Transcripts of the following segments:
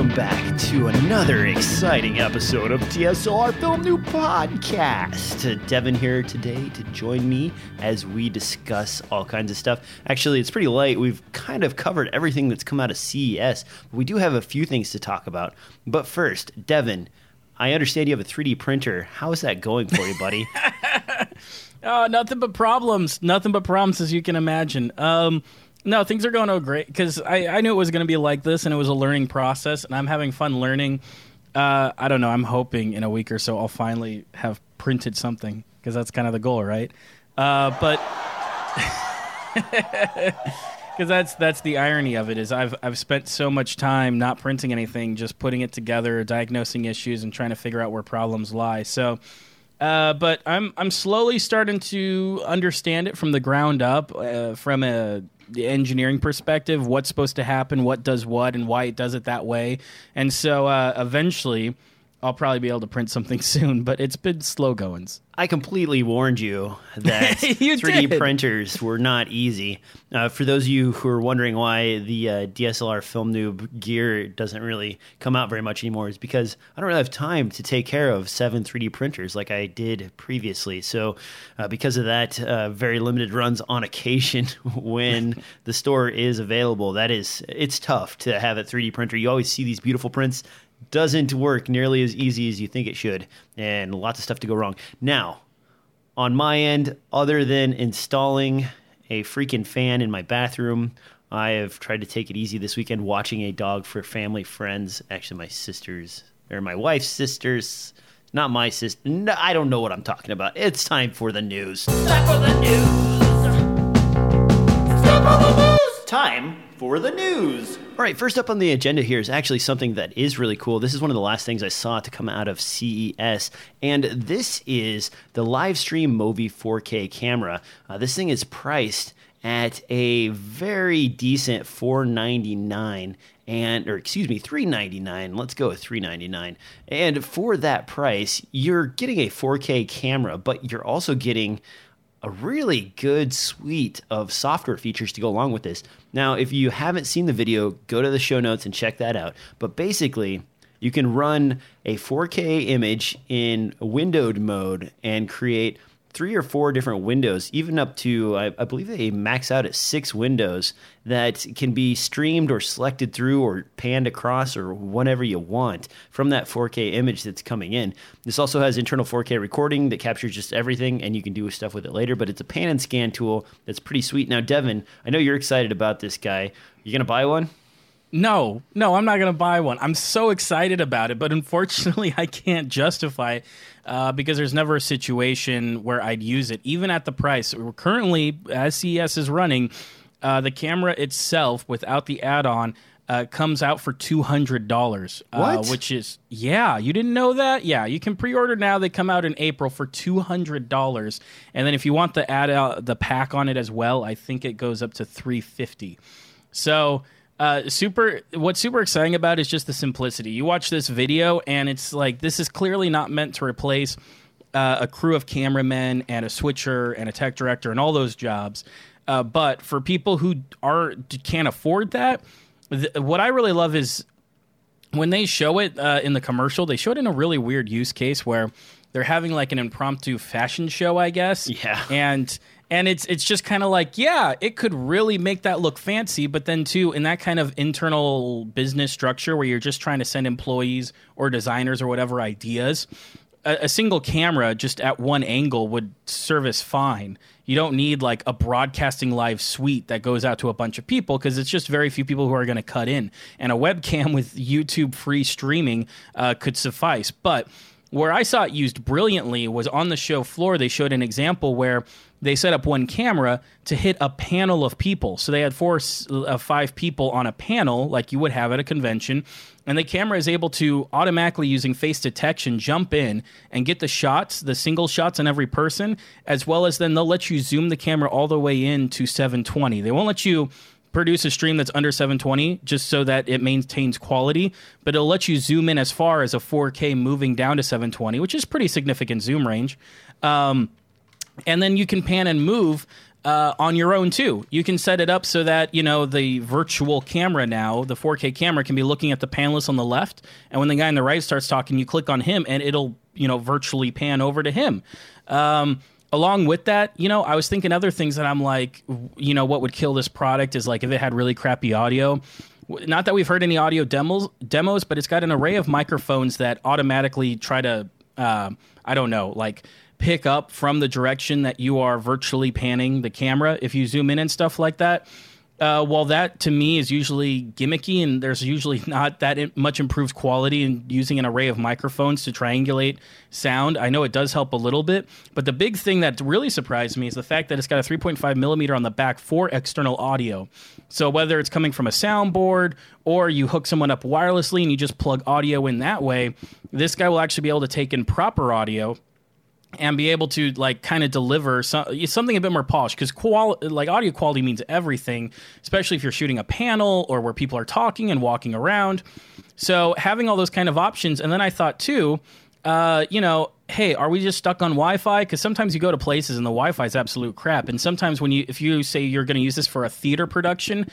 welcome back to another exciting episode of DSLR Film Noob Podcast. Devin here today to join me as we discuss all kinds of stuff. Actually, it's pretty light. We've kind of covered everything that's come out of CES, but we do have a few things to talk about. But first, Devin, I understand you have a 3D printer. How is that going for you, buddy? Oh, nothing but problems. Nothing but problems, as you can imagine. Um, no, things are going oh great because I, I knew it was going to be like this, and it was a learning process, and I'm having fun learning. Uh, I don't know. I'm hoping in a week or so I'll finally have printed something because that's kind of the goal, right? Uh, but because that's that's the irony of it is I've I've spent so much time not printing anything, just putting it together, diagnosing issues, and trying to figure out where problems lie. So. Uh, but I'm I'm slowly starting to understand it from the ground up, uh, from a engineering perspective. What's supposed to happen, what does what, and why it does it that way. And so uh, eventually, I'll probably be able to print something soon. But it's been slow goings. I completely warned you that You 3D did. printers were not easy. Uh, for those of you who are wondering why the uh, DSLR Film Noob gear doesn't really come out very much anymore, is because I don't really have time to take care of seven 3D printers like I did previously. So, uh, because of that, uh, very limited runs on occasion when the store is available. That is, it's tough to have a 3D printer. You always see these beautiful prints doesn't work nearly as easy as you think it should, and lots of stuff to go wrong. Now, on my end, other than installing a freaking fan in my bathroom, I have tried to take it easy this weekend watching a dog for family friends. Actually, my sister's or my wife's sister's, not my sister. No, I don't know what I'm talking about. It's time for the news. Time for the news. Time for the news. All right, first up on the agenda here is actually something that is really cool. This is one of the last things I saw to come out of CES, and this is the live stream Movi 4K camera. Uh, this thing is priced at a very decent 499 and or excuse me 399 let's go with 399 and for that price you're getting a 4k camera but you're also getting a really good suite of software features to go along with this. Now, if you haven't seen the video, go to the show notes and check that out. But basically, you can run a 4K image in windowed mode and create three or four different windows, even up to, I, I believe they max out at six windows that can be streamed or selected through or panned across or whatever you want from that 4K image that's coming in. This also has internal 4K recording that captures just everything and you can do stuff with it later, but it's a pan and scan tool that's pretty sweet. Now, Devin, I know you're excited about this guy. You going to buy one? No, no, I'm not going to buy one. I'm so excited about it, but unfortunately, I can't justify it uh, because there's never a situation where I'd use it, even at the price. We're currently, as CES is running, uh, the camera itself without the add on. Uh, comes out for two hundred dollars, uh, which is yeah. You didn't know that? Yeah, you can pre-order now. They come out in April for two hundred dollars, and then if you want the add uh, the pack on it as well, I think it goes up to 350. So uh, super. What's super exciting about it is just the simplicity. You watch this video, and it's like this is clearly not meant to replace uh, a crew of cameramen and a switcher and a tech director and all those jobs. Uh, but for people who are can't afford that, th- what I really love is when they show it uh, in the commercial, they show it in a really weird use case where they're having like an impromptu fashion show, I guess. Yeah. And and it's it's just kind of like, yeah, it could really make that look fancy, but then too in that kind of internal business structure where you're just trying to send employees or designers or whatever ideas, a, a single camera just at one angle would service fine. You don't need like a broadcasting live suite that goes out to a bunch of people because it's just very few people who are going to cut in. And a webcam with YouTube free streaming uh, could suffice. But where I saw it used brilliantly was on the show floor. They showed an example where they set up one camera to hit a panel of people. So they had four, uh, five people on a panel, like you would have at a convention, and the camera is able to automatically, using face detection, jump in and get the shots, the single shots on every person, as well as then they'll let you zoom the camera all the way in to 720. They won't let you produce a stream that's under 720 just so that it maintains quality, but it'll let you zoom in as far as a 4K moving down to 720, which is pretty significant zoom range. Um, and then you can pan and move uh, on your own too. You can set it up so that you know the virtual camera now, the 4K camera, can be looking at the panelist on the left, and when the guy on the right starts talking, you click on him, and it'll you know virtually pan over to him. Um, along with that, you know, I was thinking other things that I'm like, you know, what would kill this product is like if it had really crappy audio. Not that we've heard any audio demos, demos, but it's got an array of microphones that automatically try to, uh, I don't know, like pick up from the direction that you are virtually panning the camera if you zoom in and stuff like that. Uh, well, that to me is usually gimmicky, and there's usually not that much improved quality in using an array of microphones to triangulate sound. I know it does help a little bit, but the big thing that really surprised me is the fact that it's got a 3.5 millimeter on the back for external audio. So whether it's coming from a soundboard or you hook someone up wirelessly and you just plug audio in that way, this guy will actually be able to take in proper audio and be able to like kind of deliver some, something a bit more polished because qual- like audio quality means everything especially if you're shooting a panel or where people are talking and walking around. So having all those kind of options and then i thought too uh, you know hey are we just stuck on wi-fi? Because sometimes you go to places and the wi-fi is absolute crap and sometimes when you if you say you're going to use this for a theater production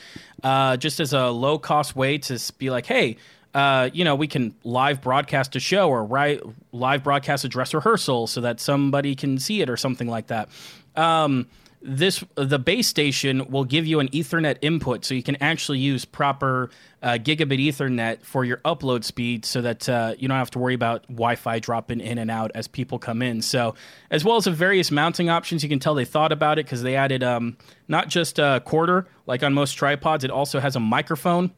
uh, just as a low cost way to be like hey uh, you know, we can live broadcast a show or write, live broadcast a dress rehearsal so that somebody can see it or something like that. Um, this the base station will give you an Ethernet input, so you can actually use proper uh, gigabit Ethernet for your upload speed, so that uh, you don't have to worry about Wi-Fi dropping in and out as people come in. So, as well as the various mounting options, you can tell they thought about it because they added um, not just a quarter like on most tripods, it also has a microphone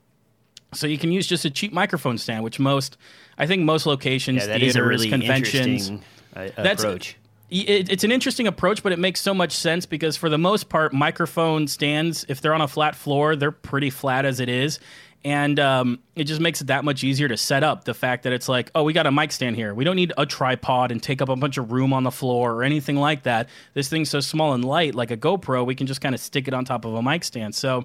so you can use just a cheap microphone stand, which most, I think most locations, yeah, that theaters, is a really conventions, uh, that's, approach. It, it's an interesting approach, but it makes so much sense because for the most part, microphone stands, if they're on a flat floor, they're pretty flat as it is. And um, it just makes it that much easier to set up. The fact that it's like, oh, we got a mic stand here. We don't need a tripod and take up a bunch of room on the floor or anything like that. This thing's so small and light, like a GoPro, we can just kind of stick it on top of a mic stand. So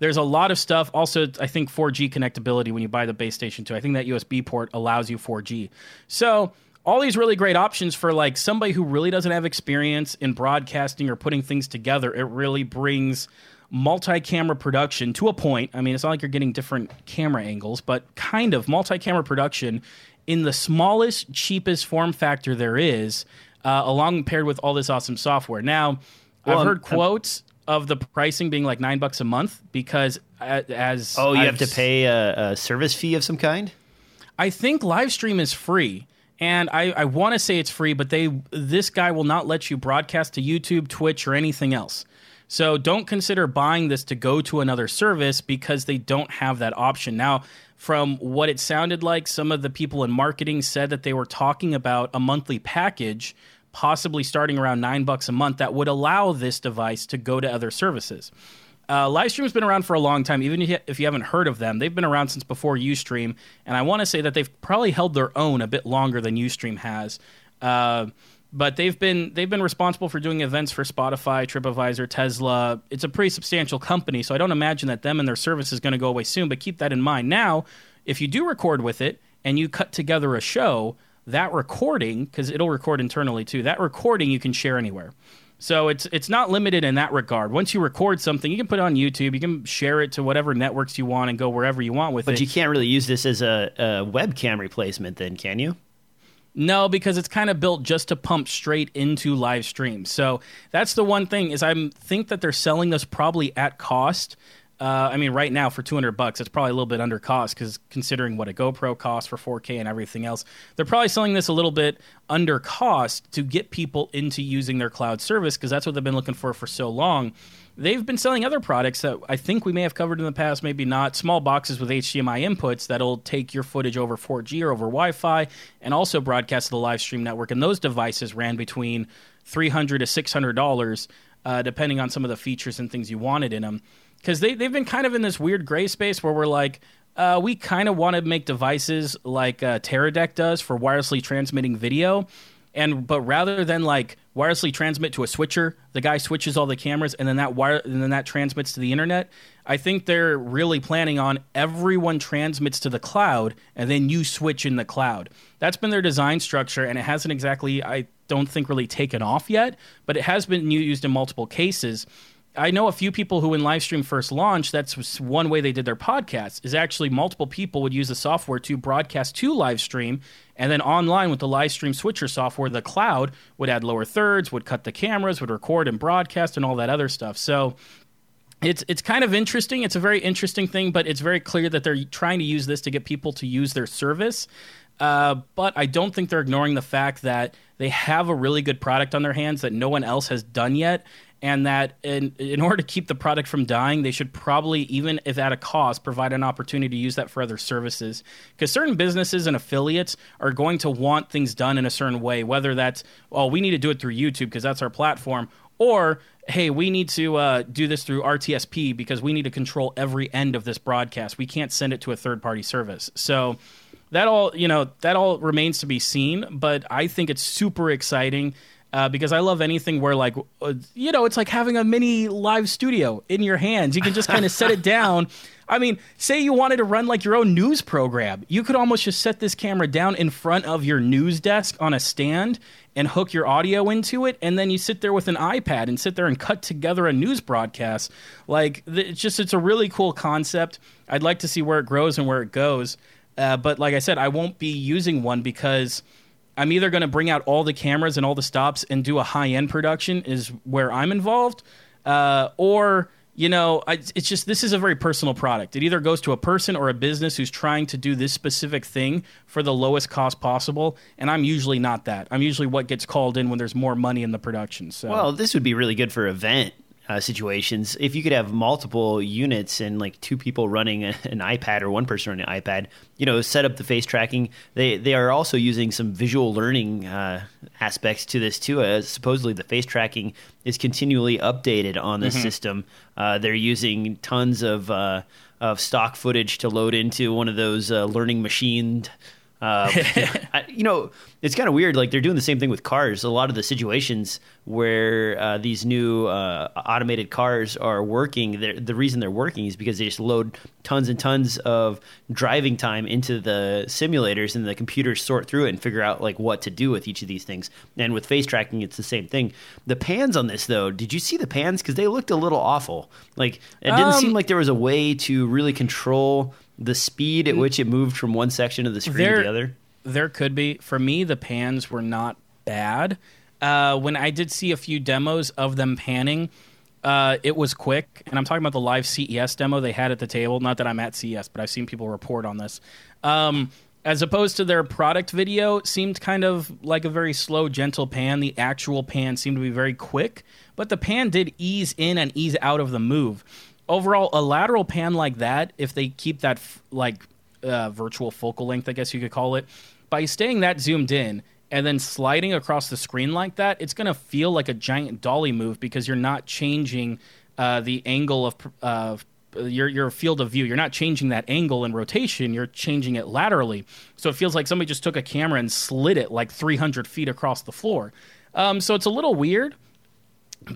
there's a lot of stuff. Also, I think 4G connectability when you buy the base station too. I think that USB port allows you 4G. So all these really great options for like somebody who really doesn't have experience in broadcasting or putting things together. It really brings multi-camera production to a point. I mean, it's not like you're getting different camera angles, but kind of multi-camera production in the smallest, cheapest form factor there is, uh, along paired with all this awesome software. Now, well, I've heard I'm, quotes of the pricing being like nine bucks a month because as oh you I've, have to pay a, a, service fee of some kind. I think live stream is free, and I, I want to say it's free, but they this guy will not let you broadcast to YouTube, Twitch, or anything else. So don't consider buying this to go to another service because they don't have that option now. From what it sounded like, some of the people in marketing said that they were talking about a monthly package possibly starting around nine bucks a month that would allow this device to go to other services. Uh, Livestream's been around for a long time, even if you haven't heard of them. They've been around since before Ustream, and I want to say that they've probably held their own a bit longer than Ustream has. Uh, but they've been they've been responsible for doing events for Spotify, TripAdvisor, Tesla. It's a pretty substantial company, so I don't imagine that them and their service is going to go away soon. But keep that in mind. Now, if you do record with it and you cut together a show, that recording because it'll record internally too. That recording you can share anywhere. So it's it's not limited in that regard. Once you record something, you can put it on YouTube. You can share it to whatever networks you want and go wherever you want with but it. But you can't really use this as a, a webcam replacement, then, can you? No, because it's kind of built just to pump straight into live streams. So that's the one thing is I think that they're selling this probably at cost uh, I mean, right now for 200 bucks, it's probably a little bit under cost because considering what a GoPro costs for 4K and everything else, they're probably selling this a little bit under cost to get people into using their cloud service because that's what they've been looking for for so long. They've been selling other products that I think we may have covered in the past, maybe not. Small boxes with HDMI inputs that'll take your footage over 4G or over Wi Fi and also broadcast to the live stream network. And those devices ran between 300 to $600, uh, depending on some of the features and things you wanted in them because they, they've been kind of in this weird gray space where we're like, uh, we kind of want to make devices like uh, Teradek does for wirelessly transmitting video. And but rather than like wirelessly transmit to a switcher, the guy switches all the cameras and then that wire and then that transmits to the internet. I think they're really planning on everyone transmits to the cloud and then you switch in the cloud. That's been their design structure and it hasn't exactly I don't think really taken off yet, but it has been used in multiple cases. I know a few people who, when Livestream first launched, that's one way they did their podcasts. Is actually multiple people would use the software to broadcast to Livestream, and then online with the Livestream switcher software, the cloud would add lower thirds, would cut the cameras, would record and broadcast, and all that other stuff. So it's it's kind of interesting. It's a very interesting thing, but it's very clear that they're trying to use this to get people to use their service. Uh, but I don't think they're ignoring the fact that they have a really good product on their hands that no one else has done yet, and that in, in order to keep the product from dying, they should probably, even if at a cost, provide an opportunity to use that for other services. Because certain businesses and affiliates are going to want things done in a certain way, whether that's, oh, we need to do it through YouTube because that's our platform, or hey, we need to uh, do this through RTSP because we need to control every end of this broadcast. We can't send it to a third party service. So that all, you know, that all remains to be seen, but I think it's super exciting uh, because I love anything where like uh, you know it's like having a mini live studio in your hands. You can just kind of set it down. I mean, say you wanted to run like your own news program, you could almost just set this camera down in front of your news desk on a stand and hook your audio into it, and then you sit there with an iPad and sit there and cut together a news broadcast. Like it's just it's a really cool concept. I'd like to see where it grows and where it goes. Uh, but like I said, I won't be using one because I'm either going to bring out all the cameras and all the stops and do a high end production, is where I'm involved, uh, or you know, I, it's just this is a very personal product. It either goes to a person or a business who's trying to do this specific thing for the lowest cost possible, and I'm usually not that. I'm usually what gets called in when there's more money in the production. So, well, this would be really good for event uh, situations. If you could have multiple units and like two people running a, an iPad or one person running an iPad, you know, set up the face tracking. They they are also using some visual learning uh, aspects to this too. Uh, supposedly, the face tracking is continually updated on the mm-hmm. system. Uh, they're using tons of uh, of stock footage to load into one of those uh, learning machine uh, you know, it's kind of weird. Like they're doing the same thing with cars. A lot of the situations where uh, these new uh, automated cars are working, the reason they're working is because they just load tons and tons of driving time into the simulators, and the computers sort through it and figure out like what to do with each of these things. And with face tracking, it's the same thing. The pans on this, though, did you see the pans? Because they looked a little awful. Like it didn't um, seem like there was a way to really control the speed at which it moved from one section of the screen there, to the other? There could be. For me, the pans were not bad. Uh, when I did see a few demos of them panning, uh, it was quick. And I'm talking about the live CES demo they had at the table. Not that I'm at CES, but I've seen people report on this. Um, as opposed to their product video, seemed kind of like a very slow, gentle pan. The actual pan seemed to be very quick, but the pan did ease in and ease out of the move overall, a lateral pan like that, if they keep that f- like uh, virtual focal length, I guess you could call it, by staying that zoomed in and then sliding across the screen like that, it's going to feel like a giant dolly move because you're not changing uh, the angle of uh, your your field of view. You're not changing that angle and rotation. You're changing it laterally, so it feels like somebody just took a camera and slid it like 300 feet across the floor. Um, so it's a little weird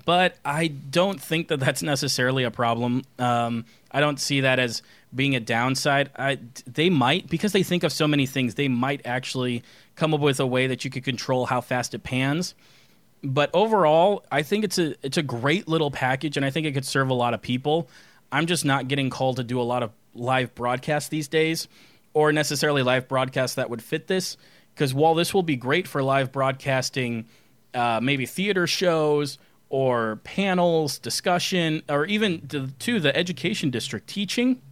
but I don't think that that's necessarily a problem. Um, I don't see that as being a downside. I, they might, because they think of so many things, they might actually come up with a way that you could control how fast it pans. But overall, I think it's a it's a great little package, and I think it could serve a lot of people. I'm just not getting called to do a lot of live broadcasts these days, or necessarily live broadcasts that would fit this. Because while this will be great for live broadcasting, uh, maybe theater shows or panels, discussion, or even to, to the education district teaching,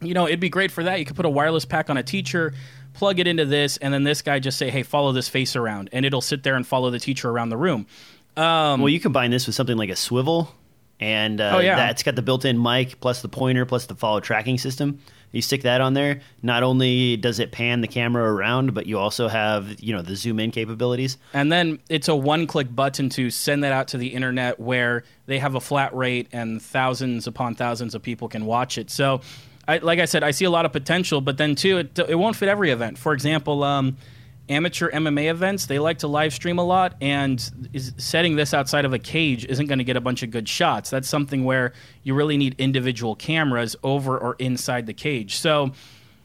you know, it'd be great for that. You could put a wireless pack on a teacher, plug it into this, and then this guy just say, "Hey, follow this face around," and it'll sit there and follow the teacher around the room. Um, well, you combine this with something like a swivel, and uh, oh, yeah. that's got the built-in mic plus the pointer plus the follow tracking system. You stick that on there. Not only does it pan the camera around, but you also have you know the zoom in capabilities. And then it's a one click button to send that out to the internet where they have a flat rate and thousands upon thousands of people can watch it. So, I, like I said, I see a lot of potential, but then too, it, it won't fit every event. For example. Um, amateur MMA events, they like to live stream a lot, and setting this outside of a cage isn't going to get a bunch of good shots. That's something where you really need individual cameras over or inside the cage. So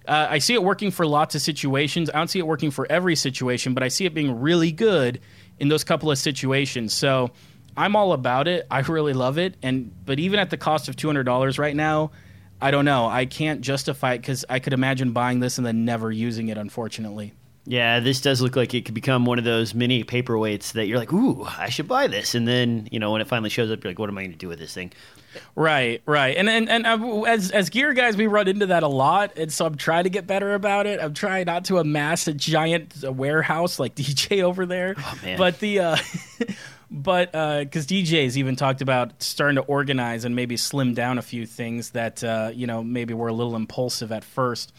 uh, I see it working for lots of situations. I don't see it working for every situation, but I see it being really good in those couple of situations. So I'm all about it. I really love it. And but even at the cost of two hundred dollars right now, I don't know. I can't justify it because I could imagine buying this and then never using it. Unfortunately. Yeah, this does look like it could become one of those mini paperweights that you're like, ooh, I should buy this. And then, you know, when it finally shows up, you're like, what am I going to do with this thing? Right, right, and and and uh, as as gear guys, we run into that a lot, and so I'm trying to get better about it. I'm trying not to amass a giant warehouse like DJ over there. Oh, man. But the uh, but because uh, DJ's even talked about starting to organize and maybe slim down a few things that uh, you know maybe were a little impulsive at first.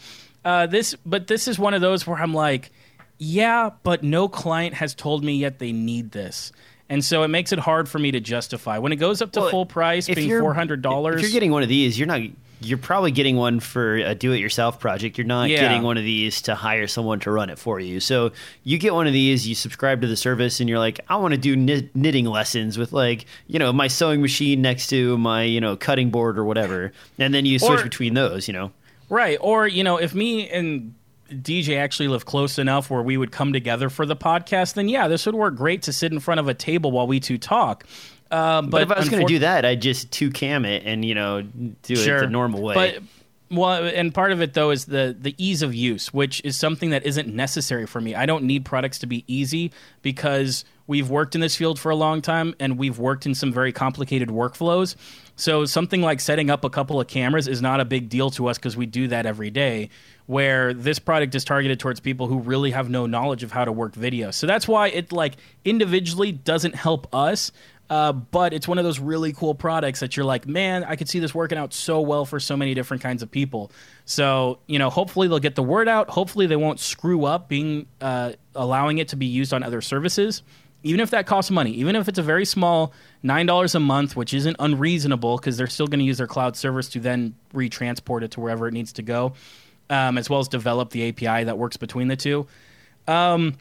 Uh, this, but this is one of those where I'm like, yeah, but no client has told me yet they need this. And so it makes it hard for me to justify. When it goes up to Well, full price, being four hundred dollars. If you're getting one of these, you're not. You're probably getting one for a do-it-yourself project. You're not Yeah. getting one of these to hire someone to run it for you. So you get one of these, you subscribe to the service, and you're like, I want to do knit- knitting lessons with like, you know, my sewing machine next to my, you know, cutting board or whatever, and then you switch Or- between those. You know, Right. Or, you know, if me and DJ actually live close enough where we would come together for the podcast, then yeah, this would work great to sit in front of a table while we two talk. Um, but, but, if I was going to do that, I'd just two cam it and you know do it the normal way. But well, and part of it though is the the ease of use, which is something that isn't necessary for me. I don't need products to be easy because we've worked in this field for a long time and we've worked in some very complicated workflows. So something like setting up a couple of cameras is not a big deal to us because we do that every day. Where this product is targeted towards people who really have no knowledge of how to work video. So that's why it like individually doesn't help us. Uh, but it's one of those really cool products that you're like, man, I could see this working out so well for so many different kinds of people. So you know, hopefully they'll get the word out. Hopefully they won't screw up being uh, allowing it to be used on other services, even if that costs money. Even if it's a very small nine dollars a month, which isn't unreasonable because they're still going to use their cloud service to then retransport it to wherever it needs to go, um, as well as develop the API that works between the two. Um,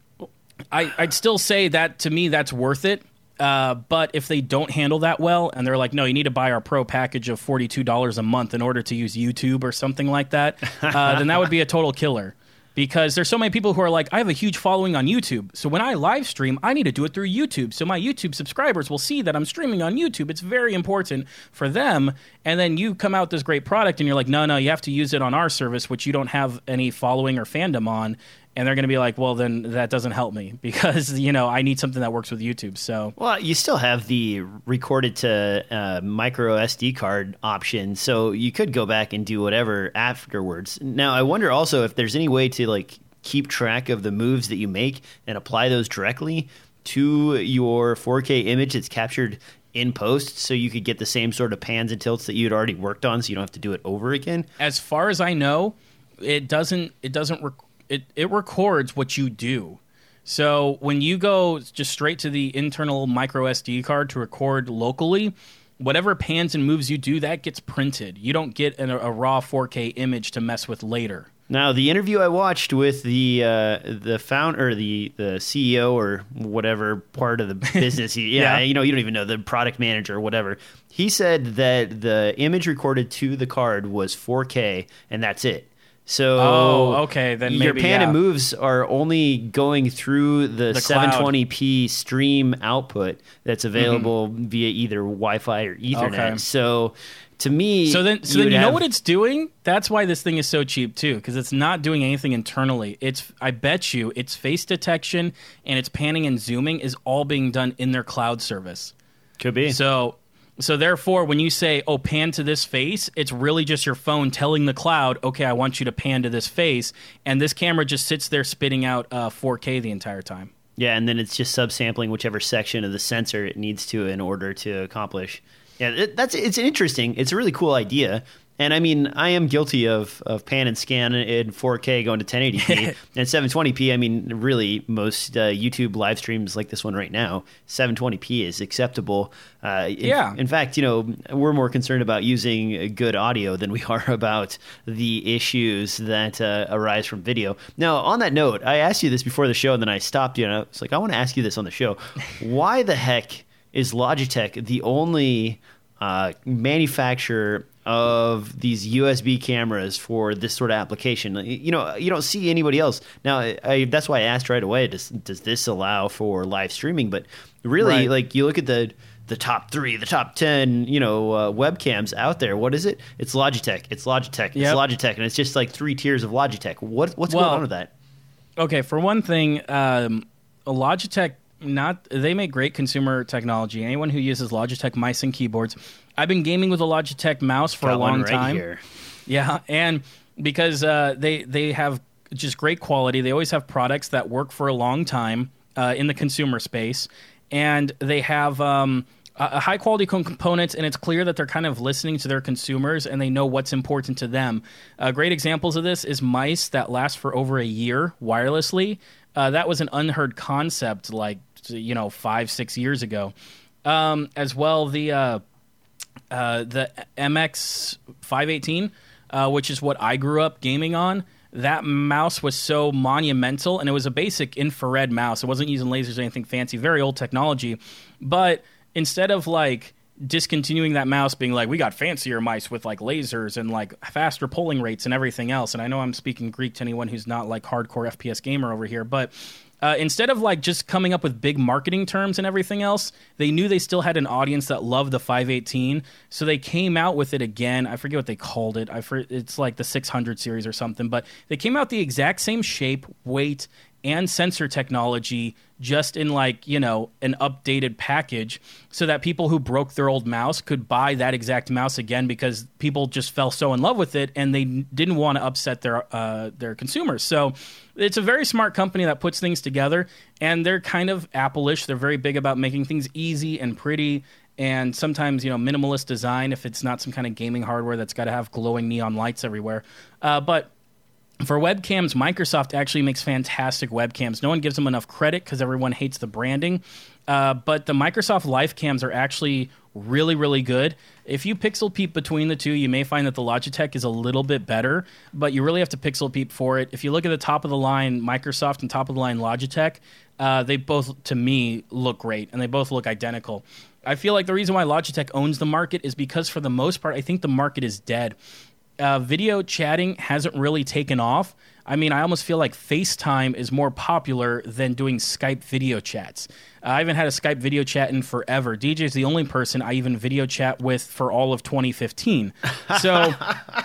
I, I'd still say that to me that's worth it. Uh, but if they don't handle that well and they're like, no, you need to buy our pro package of $42 a month in order to use YouTube or something like that, uh, then that would be a total killer. Because there's so many people who are like, I have a huge following on YouTube. So when I live stream, I need to do it through YouTube. So my YouTube subscribers will see that I'm streaming on YouTube. It's very important for them. And then you come out this great product and you're like, no, no, you have to use it on our service, which you don't have any following or fandom on and they're going to be like, well, then that doesn't help me because you know I need something that works with YouTube. So Well, you still have the recorded to uh, micro SD card option, so you could go back and do whatever afterwards. Now, I wonder also if there's any way to like keep track of the moves that you make and apply those directly to your 4K image that's captured in post, so you could get the same sort of pans and tilts that you'd already worked on, so you don't have to do it over again. as far as I know, it doesn't it doesn't rec- it it records what you do. So when you go just straight to the internal micro SD card to record locally, whatever pans and moves you do, that gets printed. You don't get an, a raw 4K image to mess with later. Now, the interview I watched with the uh, the founder, the the CEO or whatever part of the business, he, yeah, Yeah. you know, you don't even know the product manager or whatever. He said that the image recorded to the card was 4K, and that's it. So, Oh, okay, then your maybe, pan and yeah. moves are only going through the, The 720p stream output that's available via either Wi-Fi or Ethernet. Mm-hmm. Okay. So, to me, So then, so you then you know have- what it's doing? That's why this thing is so cheap too, because it's not doing anything internally. It's, I bet you, its face detection and its panning and zooming is all being done in their cloud service. could be. So, so therefore, when you say, "Oh, pan to this face," it's really just your phone telling the cloud, "Okay, I want you to pan to this face," and this camera just sits there spitting out uh, 4K the entire time. Yeah, and then it's just subsampling whichever section of the sensor it needs to in order to accomplish. Yeah, it, that's it's interesting. It's a really cool idea. And I mean, I am guilty of, of pan and scan in 4K going to 1080p and 720p. I mean, really, most uh, YouTube live streams like this one right now, 720p is acceptable. Uh, in- Yeah. In fact, you know, we're more concerned about using good audio than we are about the issues that uh, arise from video. Now, on that note, I asked you this before the show, and then I stopped you, and I was like, I want to ask you this on the show. Why the heck is Logitech the only uh, manufacturer of these USB cameras for this sort of application. You know, you don't see anybody else. Now, I, that's why I asked right away: Does does this allow for live streaming? But really, Right. like you look at the the top three, the top ten, you know, uh, webcams out there. What is it? It's Logitech. It's Logitech. It's Logitech, and it's just like three tiers of Logitech. What what's Well, going on with that? Okay, for one thing, um, Logitech not they make great consumer technology. Anyone who uses Logitech mice and keyboards, I've been gaming with a Logitech mouse for a Got one long right time. here. Yeah, and because uh, they they have just great quality, they always have products that work for a long time uh, in the consumer space, and they have. Um, a a high quality components, and it's clear that they're kind of listening to their consumers and they know what's important to them. Uh, great examples of this is mice that last for over a year wirelessly. Uh, that was an unheard concept, like you know, five six years ago. Um, as well, the uh, uh, the MX 518, uh, which is what I grew up gaming on. That mouse was so monumental, and it was a basic infrared mouse. It wasn't using lasers or anything fancy, very old technology. But instead of like discontinuing that mouse, being like, we got fancier mice with like lasers and like faster polling rates and everything else. And I know I'm speaking Greek to anyone who's not like hardcore FPS gamer over here, but uh, instead of like just coming up with big marketing terms and everything else, they knew they still had an audience that loved the 518, so they came out with it again. I forget what they called it. I for, it's like the 600 series or something, but they came out the exact same shape, weight, and sensor technology just in like you know an updated package so that people who broke their old mouse could buy that exact mouse again because people just fell so in love with it and they didn't want to upset their uh, their consumers. So it's a very smart company that puts things together and they're kind of apple-ish. They're very big about making things easy and pretty and sometimes you know minimalist design if it's not some kind of gaming hardware that's got to have glowing neon lights everywhere. Uh, but for webcams, Microsoft actually makes fantastic webcams. No one gives them enough credit because everyone hates the branding. Uh, but the Microsoft LifeCams are actually really, really good. If you pixel peep between the two, you may find that the Logitech is a little bit better, but you really have to pixel peep for it. If you look at the top of the line Microsoft and top of the line Logitech, uh, they both, to me, look great and they both look identical. I feel like the reason why Logitech owns the market is because, for the most part, I think the market is dead uh, video chatting hasn't really taken off. I mean, I almost feel like FaceTime is more popular than doing Skype video chats. Uh, I haven't had a Skype video chat in forever. DJ is the only person I even video chat with for all of 2015. So,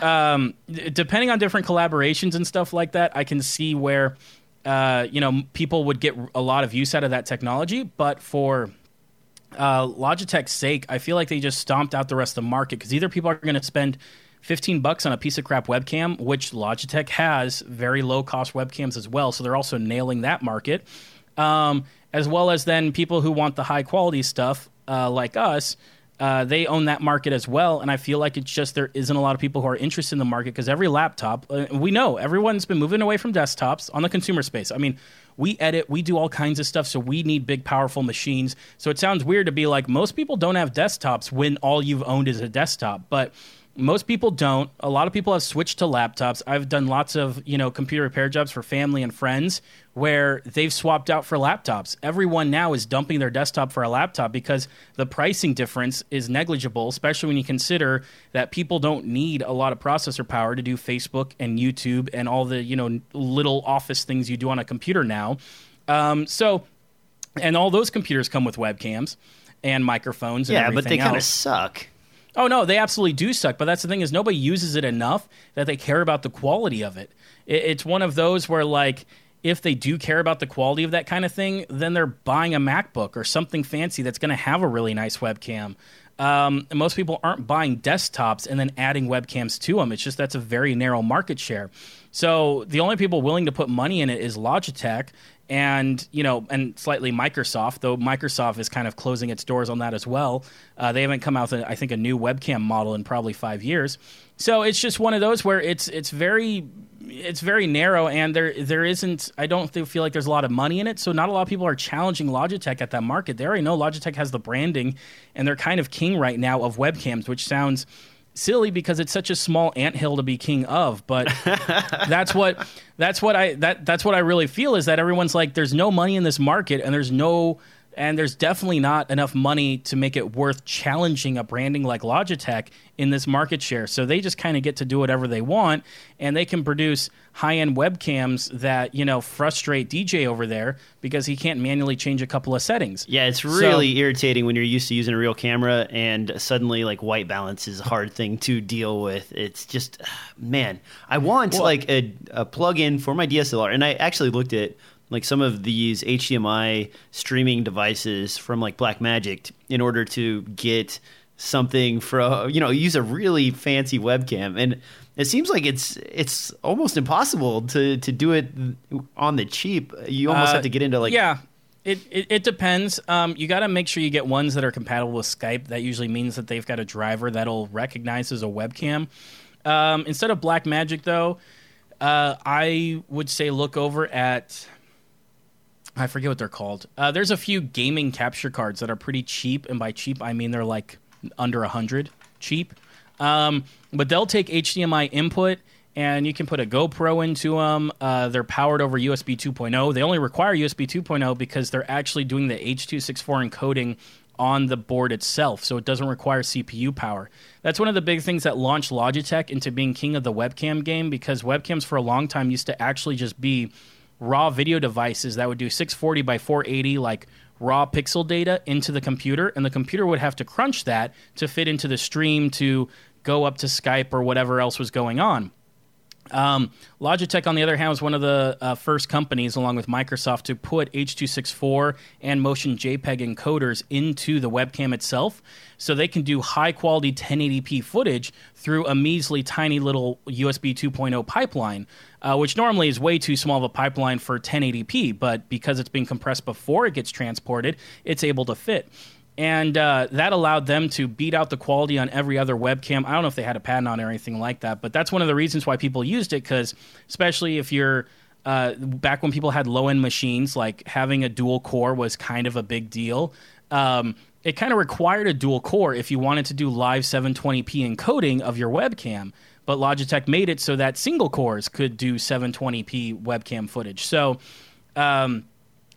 um, d- depending on different collaborations and stuff like that, I can see where, uh, you know, people would get a lot of use out of that technology. But for uh, Logitech's sake, I feel like they just stomped out the rest of the market because either people are going to spend 15 bucks on a piece of crap webcam, which Logitech has very low cost webcams as well, so they're also nailing that market, um, as well as then people who want the high quality stuff uh, like us. Uh, they own that market as well, and I feel like it's just there isn't a lot of people who are interested in the market because every laptop, uh, we know everyone's been moving away from desktops on the consumer space. I mean, we edit, we do all kinds of stuff, so we need big, powerful machines. So it sounds weird to be like, most people don't have desktops when all you've owned is a desktop, but most people don't. A lot of people have switched to laptops. I've done lots of, you know, computer repair jobs for family and friends where they've swapped out for laptops. Everyone now is dumping their desktop for a laptop because the pricing difference is negligible, especially when you consider that people don't need a lot of processor power to do Facebook and YouTube and all the, you know, little office things you do on a computer now. Um, so, and all those computers come with webcams and microphones and Yeah, but they kind of suck. Oh no, they absolutely do suck. But that's the thing is nobody uses it enough that they care about the quality of it. it. It's one of those where like if they do care about the quality of that kind of thing, then they're buying a MacBook or something fancy that's going to have a really nice webcam. Um, most people aren't buying desktops and then adding webcams to them. It's just that's a very narrow market share. So the only people willing to put money in it is Logitech and you know, and slightly Microsoft. Though Microsoft is kind of closing its doors on that as well. Uh, they haven't come out with, I think, a new webcam model in probably five years. So it's just one of those where it's it's very it's very narrow, and there there isn't. I don't feel like there's a lot of money in it. So not a lot of people are challenging Logitech at that market. They already know Logitech has the branding, and they're kind of king right now of webcams, which sounds silly because it's such a small anthill to be king of but that's what that's what i that that's what i really feel is that everyone's like there's no money in this market and there's no and there's definitely not enough money to make it worth challenging a branding like Logitech in this market share. So they just kind of get to do whatever they want, and they can produce high-end webcams that you know frustrate DJ over there because he can't manually change a couple of settings. Yeah, it's really so, irritating when you're used to using a real camera and suddenly like white balance is a hard thing to deal with. It's just man, I want well, like a, a plug-in for my DSLR, and I actually looked at like some of these HDMI streaming devices from like Blackmagic in order to get something from you know use a really fancy webcam and it seems like it's it's almost impossible to to do it on the cheap you almost uh, have to get into like yeah it, it, it depends. Um, you got to make sure you get ones that are compatible with Skype. That usually means that they've got a driver that'll recognize as a webcam. Um, instead of Blackmagic, though, uh, I would say look over at I forget what they're called. Uh, there's a few gaming capture cards that are pretty cheap, and by cheap I mean they're like under a hundred cheap. Um, but they'll take HDMI input, and you can put a GoPro into them. Uh, they're powered over USB 2.0. They only require USB 2.0 because they're actually doing the H.264 encoding on the board itself, so it doesn't require CPU power. That's one of the big things that launched Logitech into being king of the webcam game because webcams for a long time used to actually just be raw video devices that would do 640 by 480 like raw pixel data into the computer and the computer would have to crunch that to fit into the stream to go up to Skype or whatever else was going on. Um, Logitech, on the other hand, was one of the uh, first companies, along with Microsoft, to put H.264 and Motion JPEG encoders into the webcam itself, so they can do high quality 1080p footage through a measly, tiny little USB 2.0 pipeline uh, which normally is way too small of a pipeline for 1080p, but because it's being compressed before it gets transported, it's able to fit. And uh, that allowed them to beat out the quality on every other webcam. I don't know if they had a patent on it or anything like that, but that's one of the reasons why people used it, because especially if you're uh, back when people had low end machines, like having a dual core was kind of a big deal. Um, it kind of required a dual core if you wanted to do live 720p encoding of your webcam but Logitech made it so that single cores could do 720p webcam footage. So um,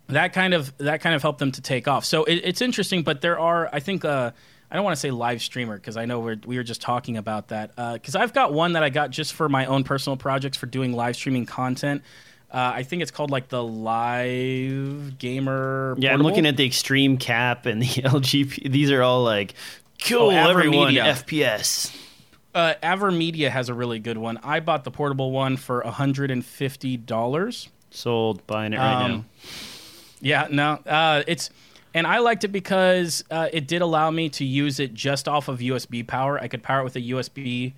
that kind of that kind of helped them to take off. So it, it's interesting, but there are I think uh, I don't want to say live streamer because I know we're, we were just talking about that because uh, I've got one that I got just for my own personal projects for doing live streaming content. Uh, I think it's called like the Live Gamer. Yeah, I'm looking at the Extreme Cap and the LGP. These are all like cool oh, everyone FPS. Uh, AverMedia has a really good one. I bought the portable one for hundred and fifty dollars. Sold, buying it right um, now. Yeah, no, uh, it's and I liked it because uh, it did allow me to use it just off of USB power. I could power it with a USB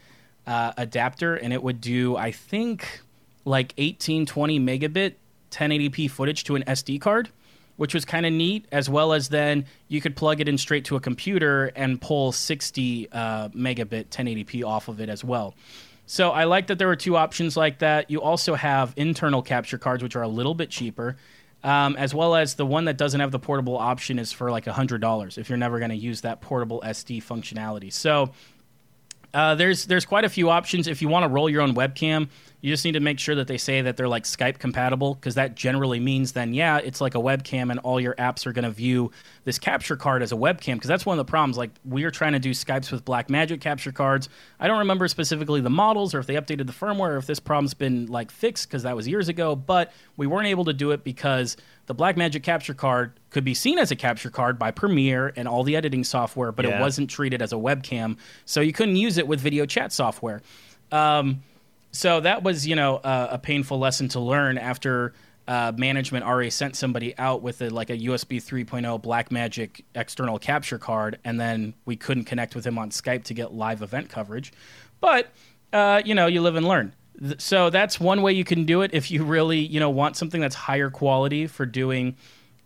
uh, adapter, and it would do I think like 1820 megabit 1080p footage to an SD card which was kind of neat, as well as then you could plug it in straight to a computer and pull 60 uh, megabit 1080p off of it as well. So I like that there were two options like that. You also have internal capture cards, which are a little bit cheaper, um, as well as the one that doesn't have the portable option is for like $100 if you're never going to use that portable SD functionality. So uh, there's there's quite a few options if you want to roll your own webcam. You just need to make sure that they say that they're like Skype compatible because that generally means then yeah, it's like a webcam and all your apps are going to view this capture card as a webcam because that's one of the problems. Like we are trying to do Skypes with Blackmagic capture cards. I don't remember specifically the models or if they updated the firmware or if this problem's been like fixed because that was years ago, but we weren't able to do it because the Blackmagic capture card could be seen as a capture card by Premiere and all the editing software, but yeah. it wasn't treated as a webcam, so you couldn't use it with video chat software. Um, so that was, you know, uh, a painful lesson to learn after uh, management already sent somebody out with a, like a USB 3.0 Blackmagic external capture card, and then we couldn't connect with him on Skype to get live event coverage. But uh, you know, you live and learn. So that's one way you can do it if you really, you know, want something that's higher quality for doing,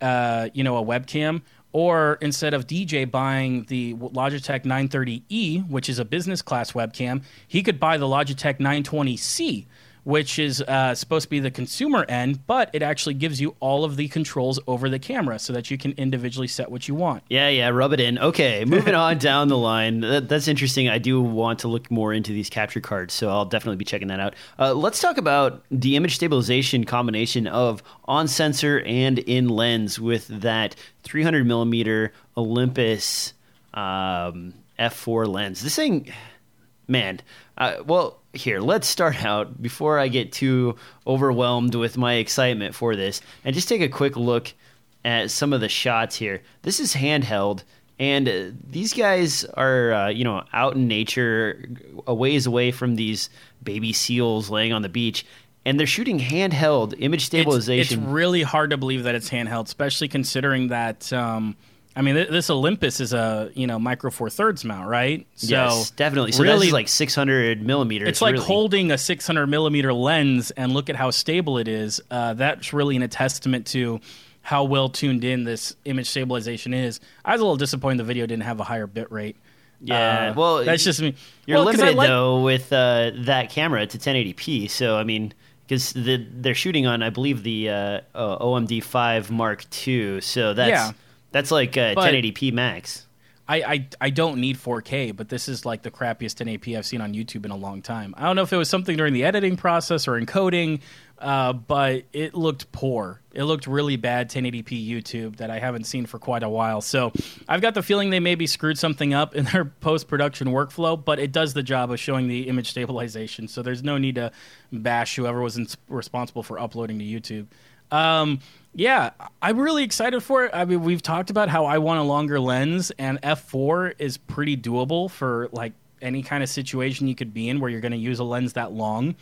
uh, you know, a webcam or instead of DJ buying the Logitech 930E, which is a business class webcam, he could buy the Logitech 920C, which is uh, supposed to be the consumer end, but it actually gives you all of the controls over the camera so that you can individually set what you want. Yeah, yeah, rub it in. Okay, moving on down the line. That, that's interesting. I do want to look more into these capture cards, so I'll definitely be checking that out. Uh, let's talk about the image stabilization combination of on sensor and in lens with that 300 millimeter Olympus um, f4 lens. This thing, man. Uh, well, here, let's start out before I get too overwhelmed with my excitement for this, and just take a quick look at some of the shots here. This is handheld. And uh, these guys are, uh, you know, out in nature, a ways away from these baby seals laying on the beach, and they're shooting handheld image stabilization. It's, it's really hard to believe that it's handheld, especially considering that. Um, I mean, th- this Olympus is a you know micro four thirds mount, right? So yes, definitely. So really, like 600 millimeters. It's like really. holding a 600 millimeter lens, and look at how stable it is. Uh, that's really a testament to how well tuned in this image stabilization is. I was a little disappointed the video didn't have a higher bit rate. Yeah, uh, well, that's just me. You're well, limited like, though with uh, that camera to 1080p. So I mean, because the, they're shooting on, I believe the uh, OMD five Mark II. So that's yeah. That's like 1080p max. I, I, I don't need 4K, but this is like the crappiest 1080p I've seen on YouTube in a long time. I don't know if it was something during the editing process or encoding, uh, but it looked poor. It looked really bad 1080p YouTube that I haven't seen for quite a while. So I've got the feeling they maybe screwed something up in their post production workflow, but it does the job of showing the image stabilization. So there's no need to bash whoever was responsible for uploading to YouTube. Um, yeah, I'm really excited for it. I mean, we've talked about how I want a longer lens, and f4 is pretty doable for like any kind of situation you could be in where you're going to use a lens that long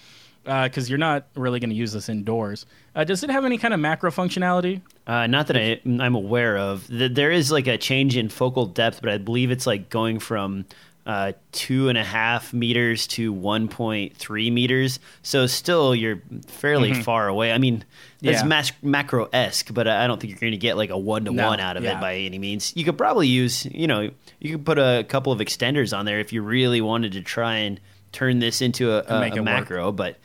because uh, you're not really going to use this indoors. Uh, does it have any kind of macro functionality? Uh, not that I, am aware of. There is like a change in focal depth, but I believe it's like going from uh, two and a half meters to 1.3 meters. So still, you're fairly mm-hmm. far away. I mean, that's yeah. macro esque, but I don't think you're going to get like a one to one out of yeah. it by any means. You could probably use, you know, you could put a couple of extenders on there if you really wanted to try and turn this into a, a, a macro. Work. But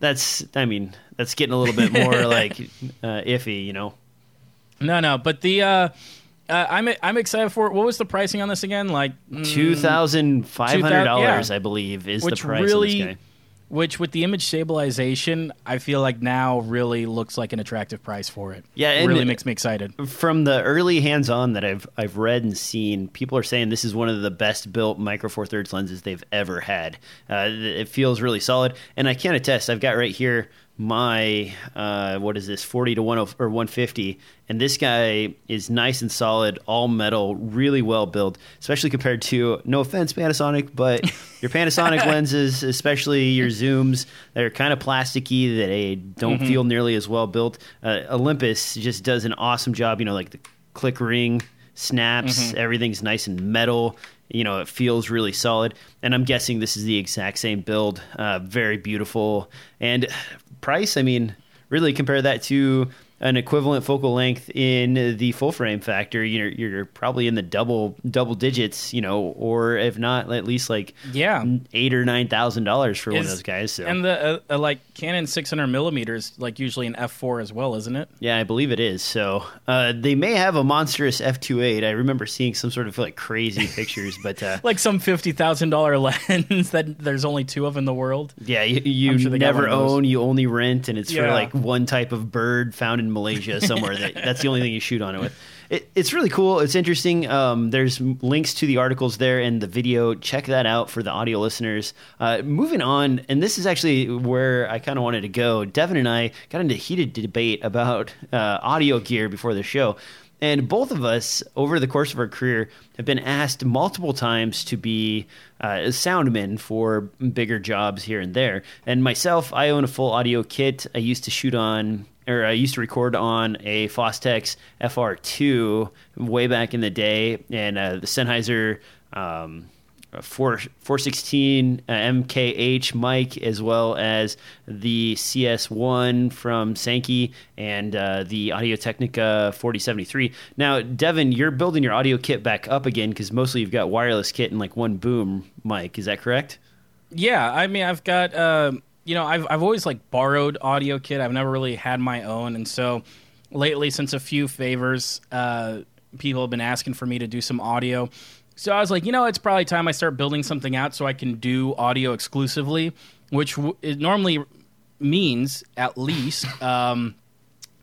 that's, I mean, that's getting a little bit more like uh, iffy, you know. No, no, but the. Uh, uh, I'm I'm excited for it. What was the pricing on this again? Like mm, two thousand five hundred dollars, yeah. I believe, is Which the price really, of this guy. Which, with the image stabilization, I feel like now really looks like an attractive price for it. Yeah, it really makes me excited. From the early hands-on that I've I've read and seen, people are saying this is one of the best built micro four thirds lenses they've ever had. Uh, it feels really solid, and I can attest. I've got right here my uh, what is this 40 to 10 or 150 and this guy is nice and solid all metal really well built especially compared to no offense panasonic but your panasonic lenses especially your zooms they're kind of plasticky that they don't mm-hmm. feel nearly as well built uh, olympus just does an awesome job you know like the click ring snaps mm-hmm. everything's nice and metal you know it feels really solid. And i'm guessing this is the exact same build. Uh, very beautiful. And price, I mean, really compare that to an equivalent focal length in the full frame factor, you're you're probably in the double double digits, you know, or if not, at least like yeah, eight or nine thousand dollars for Is, one of those guys. So. And the uh, uh, like Canon 600 millimeters, like usually an f4 as well, isn't it? Yeah, I believe it is. So uh, they may have a monstrous f2.8. I remember seeing some sort of like crazy pictures, but uh, like some fifty thousand dollar lens that there's only two of in the world. Yeah, you, you sure never own, you only rent, and it's yeah. for like one type of bird found in Malaysia somewhere. that, that's the only thing you shoot on it with. It, it's really cool. It's interesting. Um, there's links to the articles there and the video. Check that out for the audio listeners. Uh, moving on, and this is actually where I kind of wanted to go. Devin and I got into heated debate about uh, audio gear before the show. And both of us, over the course of our career, have been asked multiple times to be uh, soundmen for bigger jobs here and there. And myself, I own a full audio kit. I used to shoot on or I used to record on a Fostex FR2 way back in the day, and uh, the Sennheiser um, 4, 416 uh, MKH mic, as well as the CS1 from Sanken and uh, the Audio Technica 4073. Now, Devin, you're building your audio kit back up again because mostly you've got wireless kit and like one boom mic. Is that correct? Yeah, I mean, I've got. Uh you know, I've I've always like borrowed audio kit. I've never really had my own, and so lately, since a few favors, uh, people have been asking for me to do some audio. So I was like, you know, it's probably time I start building something out so I can do audio exclusively, which w- it normally means at least um,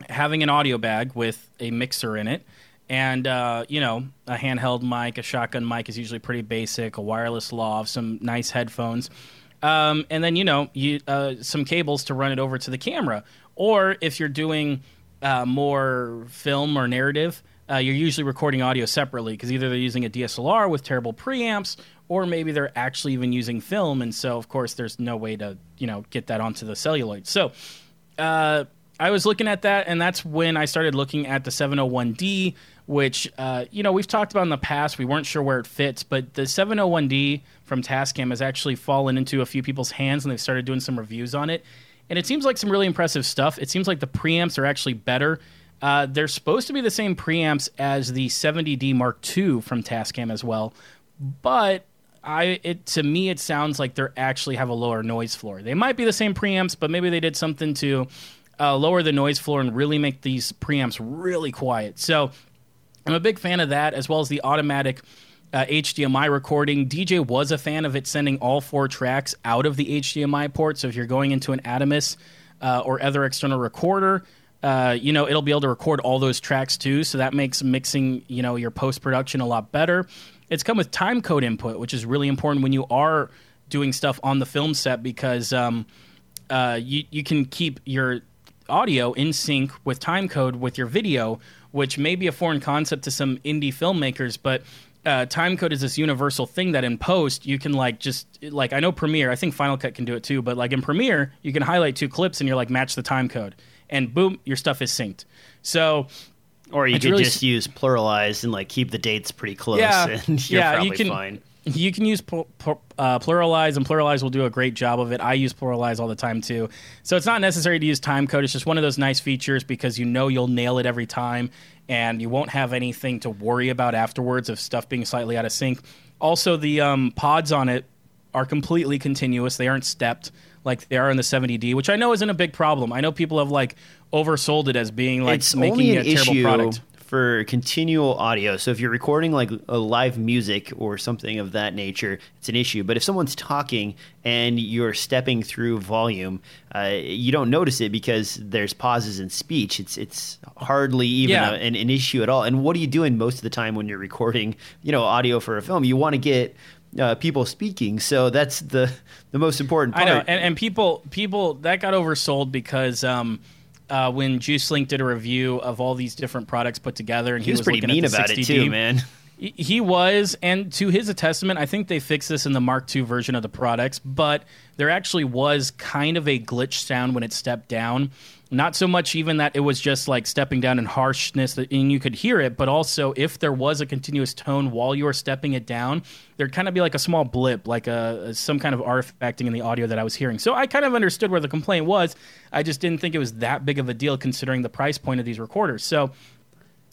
having an audio bag with a mixer in it. And uh, you know, a handheld mic, a shotgun mic is usually pretty basic. A wireless lav, some nice headphones, um, and then you know, you uh, some cables to run it over to the camera. Or if you're doing uh, more film or narrative, uh, you're usually recording audio separately because either they're using a DSLR with terrible preamps, or maybe they're actually even using film, and so of course there's no way to you know get that onto the celluloid. So uh, I was looking at that, and that's when I started looking at the 701D, which uh, you know we've talked about in the past. We weren't sure where it fits, but the 701D from Tascam has actually fallen into a few people's hands, and they've started doing some reviews on it. And it seems like some really impressive stuff. It seems like the preamps are actually better. Uh, they're supposed to be the same preamps as the 70D Mark II from Tascam as well, but I it to me it sounds like they actually have a lower noise floor. They might be the same preamps, but maybe they did something to uh, lower the noise floor and really make these preamps really quiet. So I'm a big fan of that, as well as the automatic uh, HDMI recording. DJ was a fan of it sending all four tracks out of the HDMI port. So if you're going into an Atomos uh, or other external recorder, uh, you know it'll be able to record all those tracks too. So that makes mixing, you know, your post production a lot better. It's come with time code input, which is really important when you are doing stuff on the film set because um, uh, you you can keep your audio in sync with time code with your video, which may be a foreign concept to some indie filmmakers, but uh, time code is this universal thing that in post you can like just like I know Premiere, I think Final Cut can do it too, but like in Premiere you can highlight two clips and you're like match the time code, and boom, your stuff is synced. So. Or you could really just s- use pluralized and like keep the dates pretty close, Yeah, and you're yeah, probably you can- fine. You can use pl- pl- uh, PluralEyes, and PluralEyes will do a great job of it. I use PluralEyes all the time too. So it's not necessary to use time code. It's just one of those nice features because you know you'll nail it every time, and you won't have anything to worry about afterwards of stuff being slightly out of sync. Also, the um, pods on it are completely continuous. They aren't stepped like they are in the 70D, which I know isn't a big problem. I know people have like oversold it as being like it's making only it an a terrible issue product. For continual audio. So if you're recording like a live music or something of that nature, it's an issue. But if someone's talking and you're stepping through volume, uh, you don't notice it because there's pauses in speech. It's it's hardly even Yeah. a, an, an issue at all. And what are you doing most of the time when you're recording, you know, audio for a film? You want to get uh, people speaking, so that's the the most important part. I know, and, and people people that got oversold because um, uh, when JuicedLink did a review of all these different products put together, and he was pretty looking mean at the about it 60D, too, man. He- He was, and to his testament, I think they fixed this in the Mark II version of the products, but there actually was kind of a glitch sound when it stepped down. Not so much even that it was just like stepping down in harshness and you could hear it, but also if there was a continuous tone while you were stepping it down, there'd kind of be like a small blip, like a some kind of artifacting in the audio that I was hearing. So I kind of understood where the complaint was. I just didn't think it was that big of a deal considering the price point of these recorders. So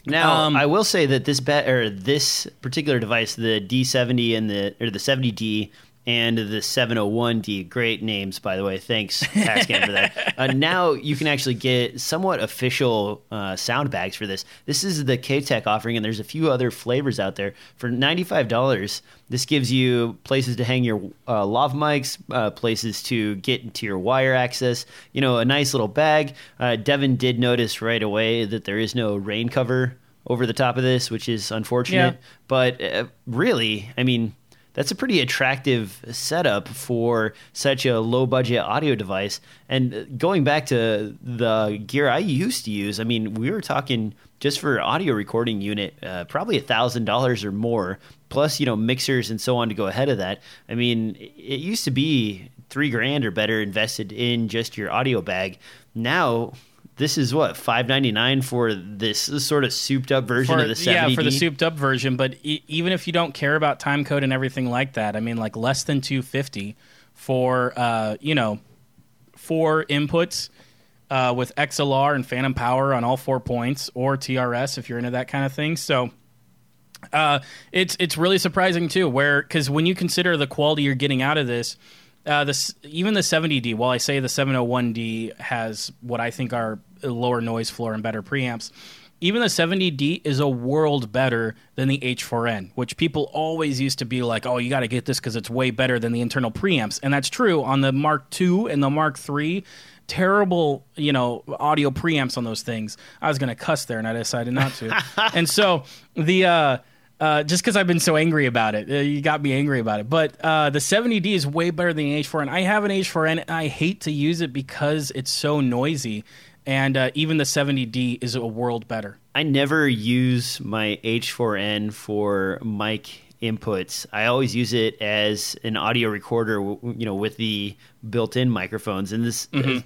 Now, Um, I will say that this bet or this particular device, the D70 and the or the 70D and the 701D, great names by the way. Thanks Tascam for that. Uh, now you can actually get somewhat official uh, sound bags for this. This is the K-Tek offering, and there's a few other flavors out there for $95. This gives you places to hang your uh, lav mics, uh, places to get into your wire access. You know, a nice little bag. Uh, Devin did notice right away that there is no rain cover over the top of this, which is unfortunate. Yeah. But uh, really, I mean, that's a pretty attractive setup for such a low budget audio device. And uh, going back to the gear I used to use, I mean, we were talking just for audio recording unit, uh, probably a thousand dollars or more, plus you know mixers and so on to go ahead of that. I mean, it used to be three grand or better invested in just your audio bag. Now. This is what five ninety nine for this sort of souped up version for, of the 70D. yeah for the souped up version but e- even if you don't care about time code and everything like that i mean like less than 250 for uh, you know four inputs uh, with xlr and phantom power on all four points or trs if you're into that kind of thing so uh, it's it's really surprising too where because when you consider the quality you're getting out of this uh, this even the 70D. While I say the 701D has what I think are lower noise floor and better preamps, even the 70D is a world better than the H4n, which people always used to be like, "Oh, you got to get this because it's way better than the internal preamps," and that's true on the Mark II and the Mark III. Terrible, you know, audio preamps on those things. I was gonna cuss there, and I decided not to. and so the uh, uh, just because I've been so angry about it. Uh, you got me angry about it. But uh, the 70D is way better than the H4n. I have an H4n and I hate to use it because it's so noisy. And uh, even the 70D is a world better. I never use my H4n for mic inputs. I always use it as an audio recorder, you know, with the built-in microphones. And this, mm-hmm.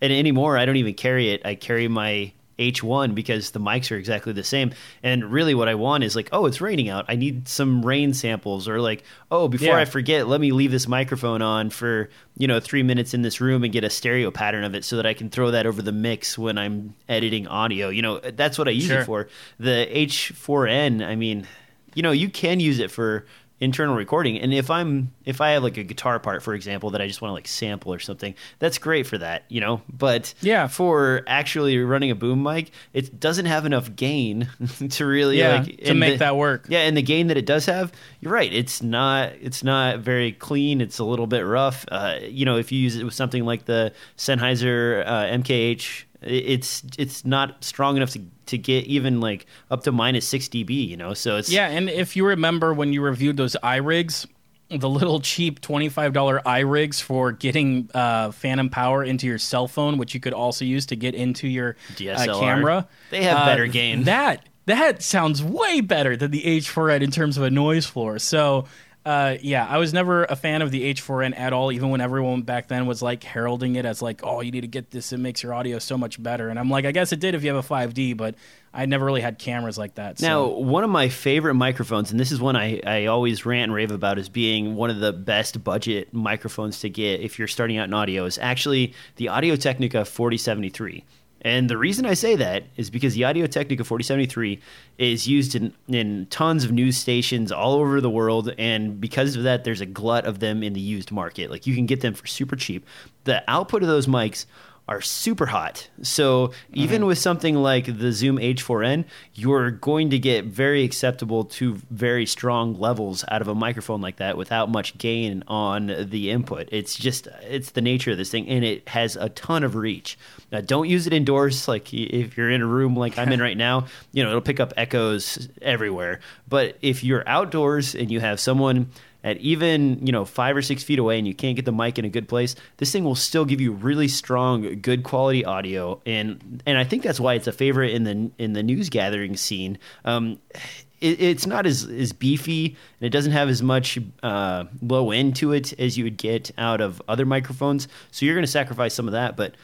and anymore, I don't even carry it. I carry my H1 because the mics are exactly the same. And really, what I want is like, oh, it's raining out. I need some rain samples, or like, oh, before yeah. I forget, let me leave this microphone on for you know three minutes in this room and get a stereo pattern of it so that I can throw that over the mix when I'm editing audio. You know, that's what I use sure. it for. The H4n, I mean, you know, you can use it for internal recording. And if i'm if i have like a guitar part for example that i just want to like sample or something that's great for that you know? But yeah. for actually running a boom mic it doesn't have enough gain to really yeah, like to make the, that work. Yeah and the gain that it does have you're right it's not it's not very clean it's a little bit rough. Uh, you know if you use it with something like the sennheiser uh, mkh it's it's not strong enough to to get even like up to minus 6 dB, you know. So it's Yeah, and if you remember when you reviewed those iRigs, the little cheap $25 iRigs for getting uh, phantom power into your cell phone, which you could also use to get into your uh, camera. They have uh, better gain. That that sounds way better than the H4n in terms of a noise floor. So uh, yeah, I was never a fan of the H4n at all, even when everyone back then was like heralding it as like, oh, you need to get this. It makes your audio so much better. And I'm like, I guess it did if you have a 5D, but I never really had cameras like that. So. Now, one of my favorite microphones, and this is one I, I always rant and rave about as being one of the best budget microphones to get if you're starting out in audio, is actually the Audio Technica 4073. And the reason I say that is because the Audio Technica 4073 is used in, in tons of news stations all over the world. And because of that, there's a glut of them in the used market. Like you can get them for super cheap. The output of those mics are super hot. So even mm-hmm. with something like the Zoom H4n, you're going to get very acceptable to very strong levels out of a microphone like that without much gain on the input. It's just it's the nature of this thing and it has a ton of reach. Now, don't use it indoors like if you're in a room like I'm in right now, you know, it'll pick up echoes everywhere. But if you're outdoors and you have someone at even you know five or six feet away and you can't get the mic in a good place this thing will still give you really strong good quality audio. And and i think that's why it's a favorite in the in the news gathering scene. Um, it, it's not as as beefy and it doesn't have as much uh, low end to it as you would get out of other microphones. So you're going to sacrifice some of that but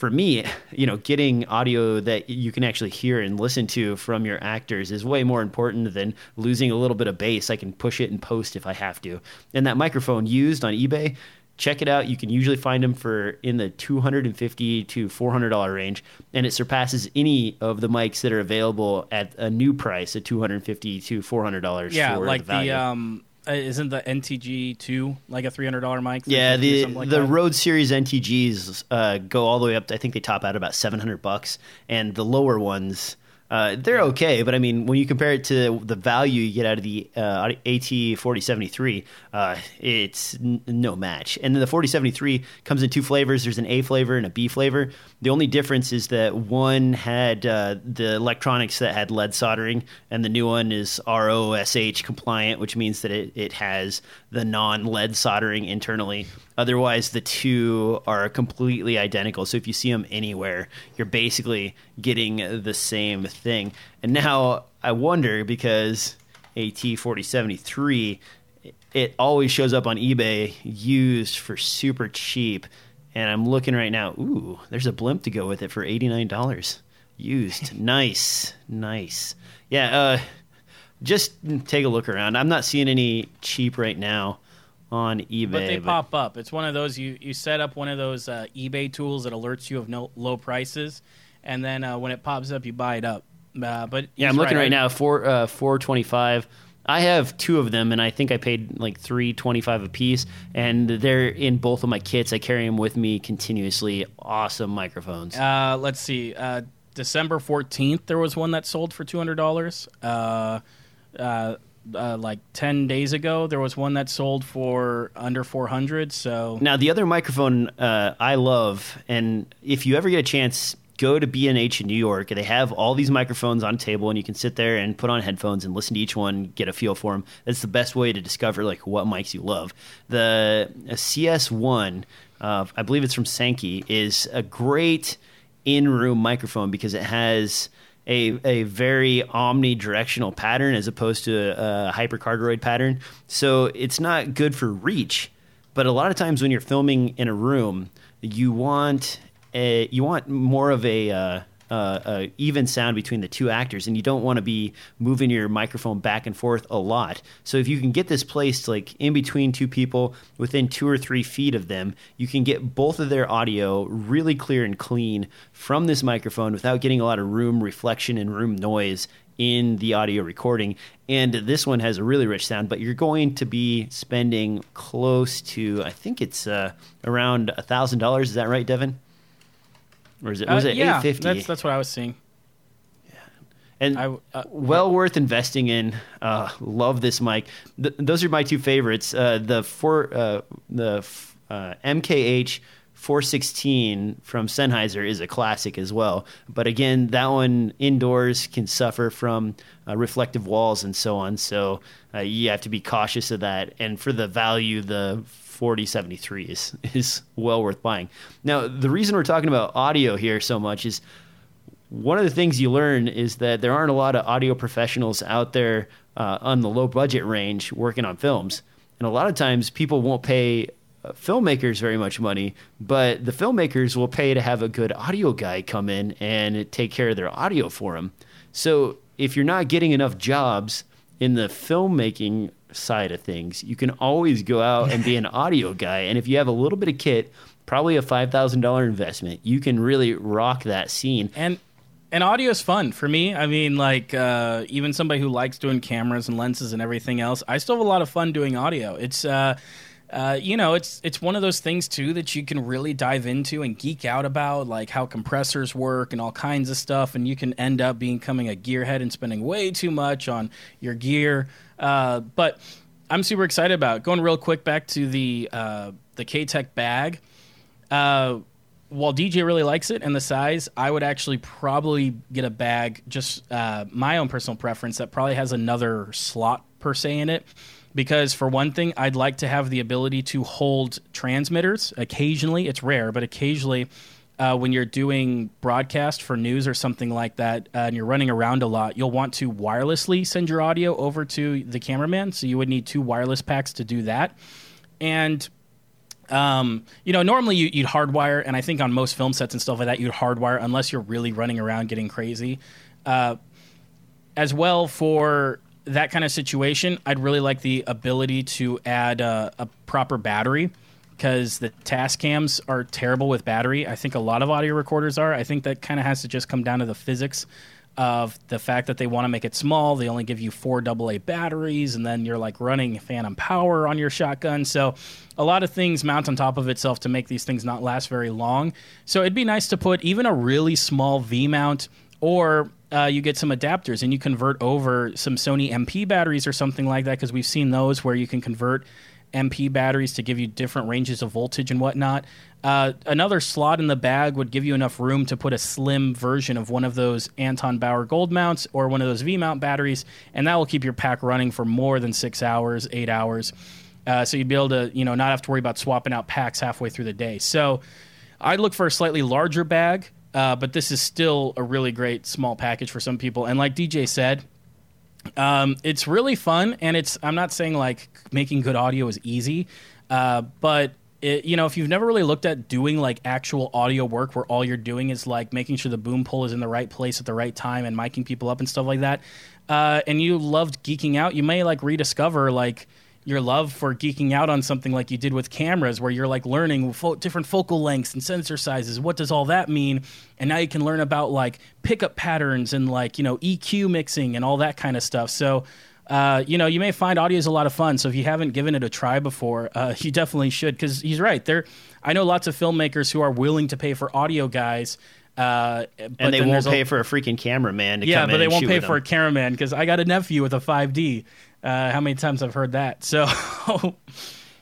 for me, you know, getting audio that you can actually hear and listen to from your actors is way more important than losing a little bit of bass. I can push it and post if I have to. And that microphone used on eBay, check it out. You can usually find them for in the 250 to 400 dollar range, and it surpasses any of the mics that are available at a new price at 250 to 400 dollars. Yeah, like the, the um isn't the NTG two like a three hundred dollar mic? Yeah, the like the that? Rode Series NTGs uh, go all the way up. To, I think they top out about seven hundred bucks, and the lower ones uh, they're okay, but I mean, when you compare it to the value you get out of the uh, AT forty seventy three, uh, it's n- no match. And then the forty seventy three comes in two flavors. There's an A flavor and a B flavor. The only difference is that one had uh, the electronics that had lead soldering, and the new one is RoHS compliant, which means that it, it has the non lead soldering internally. Otherwise, the two are completely identical. So if you see them anywhere, you're basically getting the same thing. And now I wonder because AT4073, it always shows up on eBay used for super cheap. And I'm looking right now. Ooh, there's a blimp to go with it for $89 used. nice, nice. Yeah, uh, just take a look around. I'm not seeing any cheap right now on eBay. But they but... pop up. It's one of those you you set up one of those uh, eBay tools that alerts you of no low prices, and then uh, when it pops up, you buy it up. Uh, but yeah, I'm looking right, right now four uh, four twenty five. I have two of them, and I think I paid like three twenty five a piece, and they're in both of my kits. I carry them with me continuously. Awesome microphones. Uh, let's see. Uh, December fourteenth, there was one that sold for two hundred dollars. Uh, uh, uh, like 10 days ago there was one that sold for under 400 so now the other microphone uh, i love and if you ever get a chance go to b&h in new york they have all these microphones on a table and you can sit there and put on headphones and listen to each one get a feel for them that's the best way to discover like what mics you love the cs1 uh, i believe it's from sanken is a great in-room microphone because it has a, a very omnidirectional pattern as opposed to a, a hypercardioid pattern. So it's not good for reach. But a lot of times when you're filming in a room, you want a, you want more of a uh, uh, uh, even sound between the two actors, and you don't want to be moving your microphone back and forth a lot. So if you can get this placed like in between two people, within two or three feet of them, you can get both of their audio really clear and clean from this microphone without getting a lot of room reflection and room noise in the audio recording. And this one has a really rich sound, but you're going to be spending close to, I think it's uh, around a thousand dollars. Is that right, Devin? Or is it was uh, it yeah, eight fifty? That's that's what I was seeing. Yeah, and I, uh, well worth investing in. Uh, love this mic. Th- those are my two favorites. Uh, the four uh, the MKH uh, 416 from Sennheiser is a classic as well. But again, that one indoors can suffer from uh, reflective walls and so on. So you have to be cautious of that. And for the value, the 4073 is is well worth buying. Now, the reason we're talking about audio here so much is one of the things you learn is that there aren't a lot of audio professionals out there uh, on the low budget range working on films, and a lot of times people won't pay uh, filmmakers very much money, but the filmmakers will pay to have a good audio guy come in and take care of their audio for them. So if you're not getting enough jobs in the filmmaking side of things, you can always go out and be an audio guy. And if you have a little bit of kit, probably a five thousand dollar investment, you can really rock that scene. And and audio is fun for me. I mean, like uh, even somebody who likes doing cameras and lenses and everything else, I still have a lot of fun doing audio. It's uh, uh, you know, it's it's one of those things too that you can really dive into and geek out about, like how compressors work and all kinds of stuff, and you can end up becoming a gearhead and spending way too much on your gear. Uh, but I'm super excited about it. going real quick back to the uh, the K-Tek bag. Uh, while DJ really likes it and the size, I would actually probably get a bag, just uh, my own personal preference, that probably has another slot per se in it because for one thing i'd like to have the ability to hold transmitters. Occasionally it's rare but occasionally uh, when you're doing broadcast for news or something like that uh, and you're running around a lot you'll want to wirelessly send your audio over to the cameraman. So you would need two wireless packs to do that. And um, you know, normally you, would hardwire, and I think on most film sets and stuff like that, you'd hardwire unless you're really running around getting crazy. Uh, as well for that kind of situation, I'd really like the ability to add a, a proper battery because the Tascams are terrible with battery. I think a lot of audio recorders are. I think that kind of has to just come down to the physics of the fact that they want to make it small. They only give you four AA batteries, and then you're like running phantom power on your shotgun. So, a lot of things mount on top of itself to make these things not last very long. So, it'd be nice to put even a really small V mount or uh, you get some adapters and you convert over some Sony NP batteries or something like that because we've seen those where you can convert NP batteries to give you different ranges of voltage and whatnot. Uh, another slot in the bag would give you enough room to put a slim version of one of those Anton Bauer gold mounts or one of those V mount batteries, and that will keep your pack running for more than six hours, eight hours. Uh, so you'd be able to, you know, not have to worry about swapping out packs halfway through the day. So I'd look for a slightly larger bag uh, but this is still a really great small package for some people. And like DJ said, um, it's really fun. And it's I'm not saying like making good audio is easy, uh, but it, you know, if you've never really looked at doing like actual audio work where all you're doing is like making sure the boom pull is in the right place at the right time and miking people up and stuff like that, uh, and you loved geeking out, you may like rediscover like your love for geeking out on something like you did with cameras where you're like learning fo- different focal lengths and sensor sizes what does all that mean and now you can learn about like pickup patterns and like you know eq mixing and all that kind of stuff so uh, you know, you may find audio is a lot of fun. So if you haven't given it a try before, uh, you definitely should because he's right. There, I know lots of filmmakers who are willing to pay for audio guys. Uh, but and they won't there's a- pay for a freaking cameraman to yeah, but they won't pay for a them. cameraman because I got a nephew with a 5D. Uh, how many times I've heard that? So,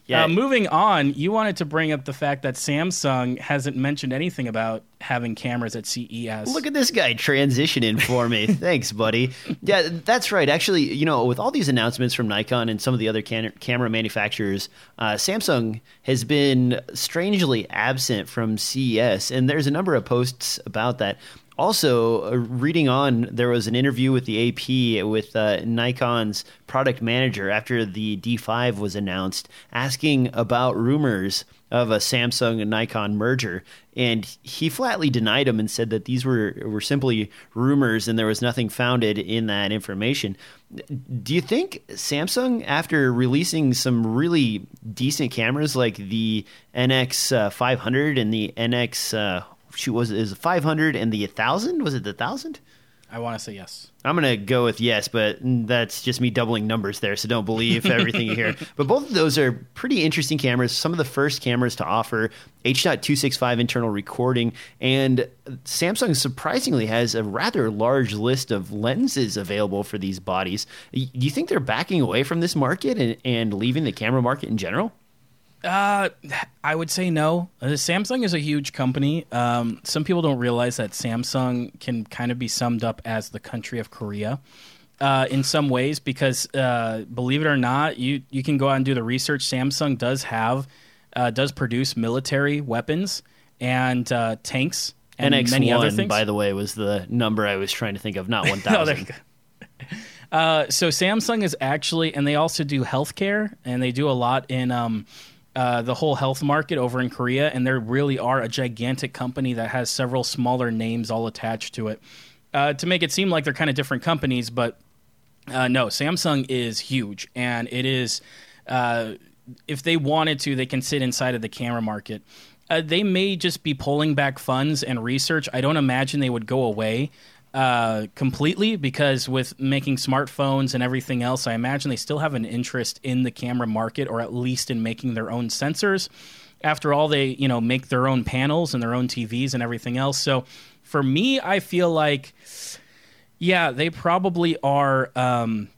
Yeah. uh, moving on, you wanted to bring up the fact that Samsung hasn't mentioned anything about having cameras at CES. Look at this guy transitioning for me. Thanks, buddy. Yeah, that's right. Actually, you know, with all these announcements from Nikon and some of the other can- camera manufacturers, uh, Samsung has been strangely absent from CES, and there's a number of posts about that. Also, uh, reading on, there was an interview with the AP with uh, Nikon's product manager after the D5 was announced, asking about rumors of a Samsung and Nikon merger, and he flatly denied them and said that these were were simply rumors and there was nothing founded in that information. Do you think Samsung, after releasing some really decent cameras like the NX uh, 500 and the NX, uh, shoot, was is it 500 and the 1000? Was it the 1000? I want to say yes. I'm going to go with yes, but that's just me doubling numbers there, so don't believe everything you hear. But both of those are pretty interesting cameras. Some of the first cameras to offer H.265 internal recording, and Samsung surprisingly has a rather large list of lenses available for these bodies. Do you think they're backing away from this market and, and leaving the camera market in general? Uh, I would say no. Uh, Samsung is a huge company. Um, some people don't realize that Samsung can kind of be summed up as the country of Korea. Uh, in some ways, because uh, believe it or not, you you can go out and do the research. Samsung does have uh, does produce military weapons and uh, tanks and many other things. by the way, was the number I was trying to think of, not 1000. you. Uh, so Samsung is actually, and they also do healthcare, and they do a lot in um, uh, the whole health market over in Korea, and there really are a gigantic company that has several smaller names all attached to it. Uh, to make it seem like they're kind of different companies, but uh, no, Samsung is huge, and it is. Uh, if they wanted to, they can sit inside of the camera market. Uh, they may just be pulling back funds and research. I don't imagine they would go away uh, completely because with making smartphones and everything else, I imagine they still have an interest in the camera market, or at least in making their own sensors. After all, they you know make their own panels and their own TVs and everything else. So for me, I feel like yeah, they probably are. Um,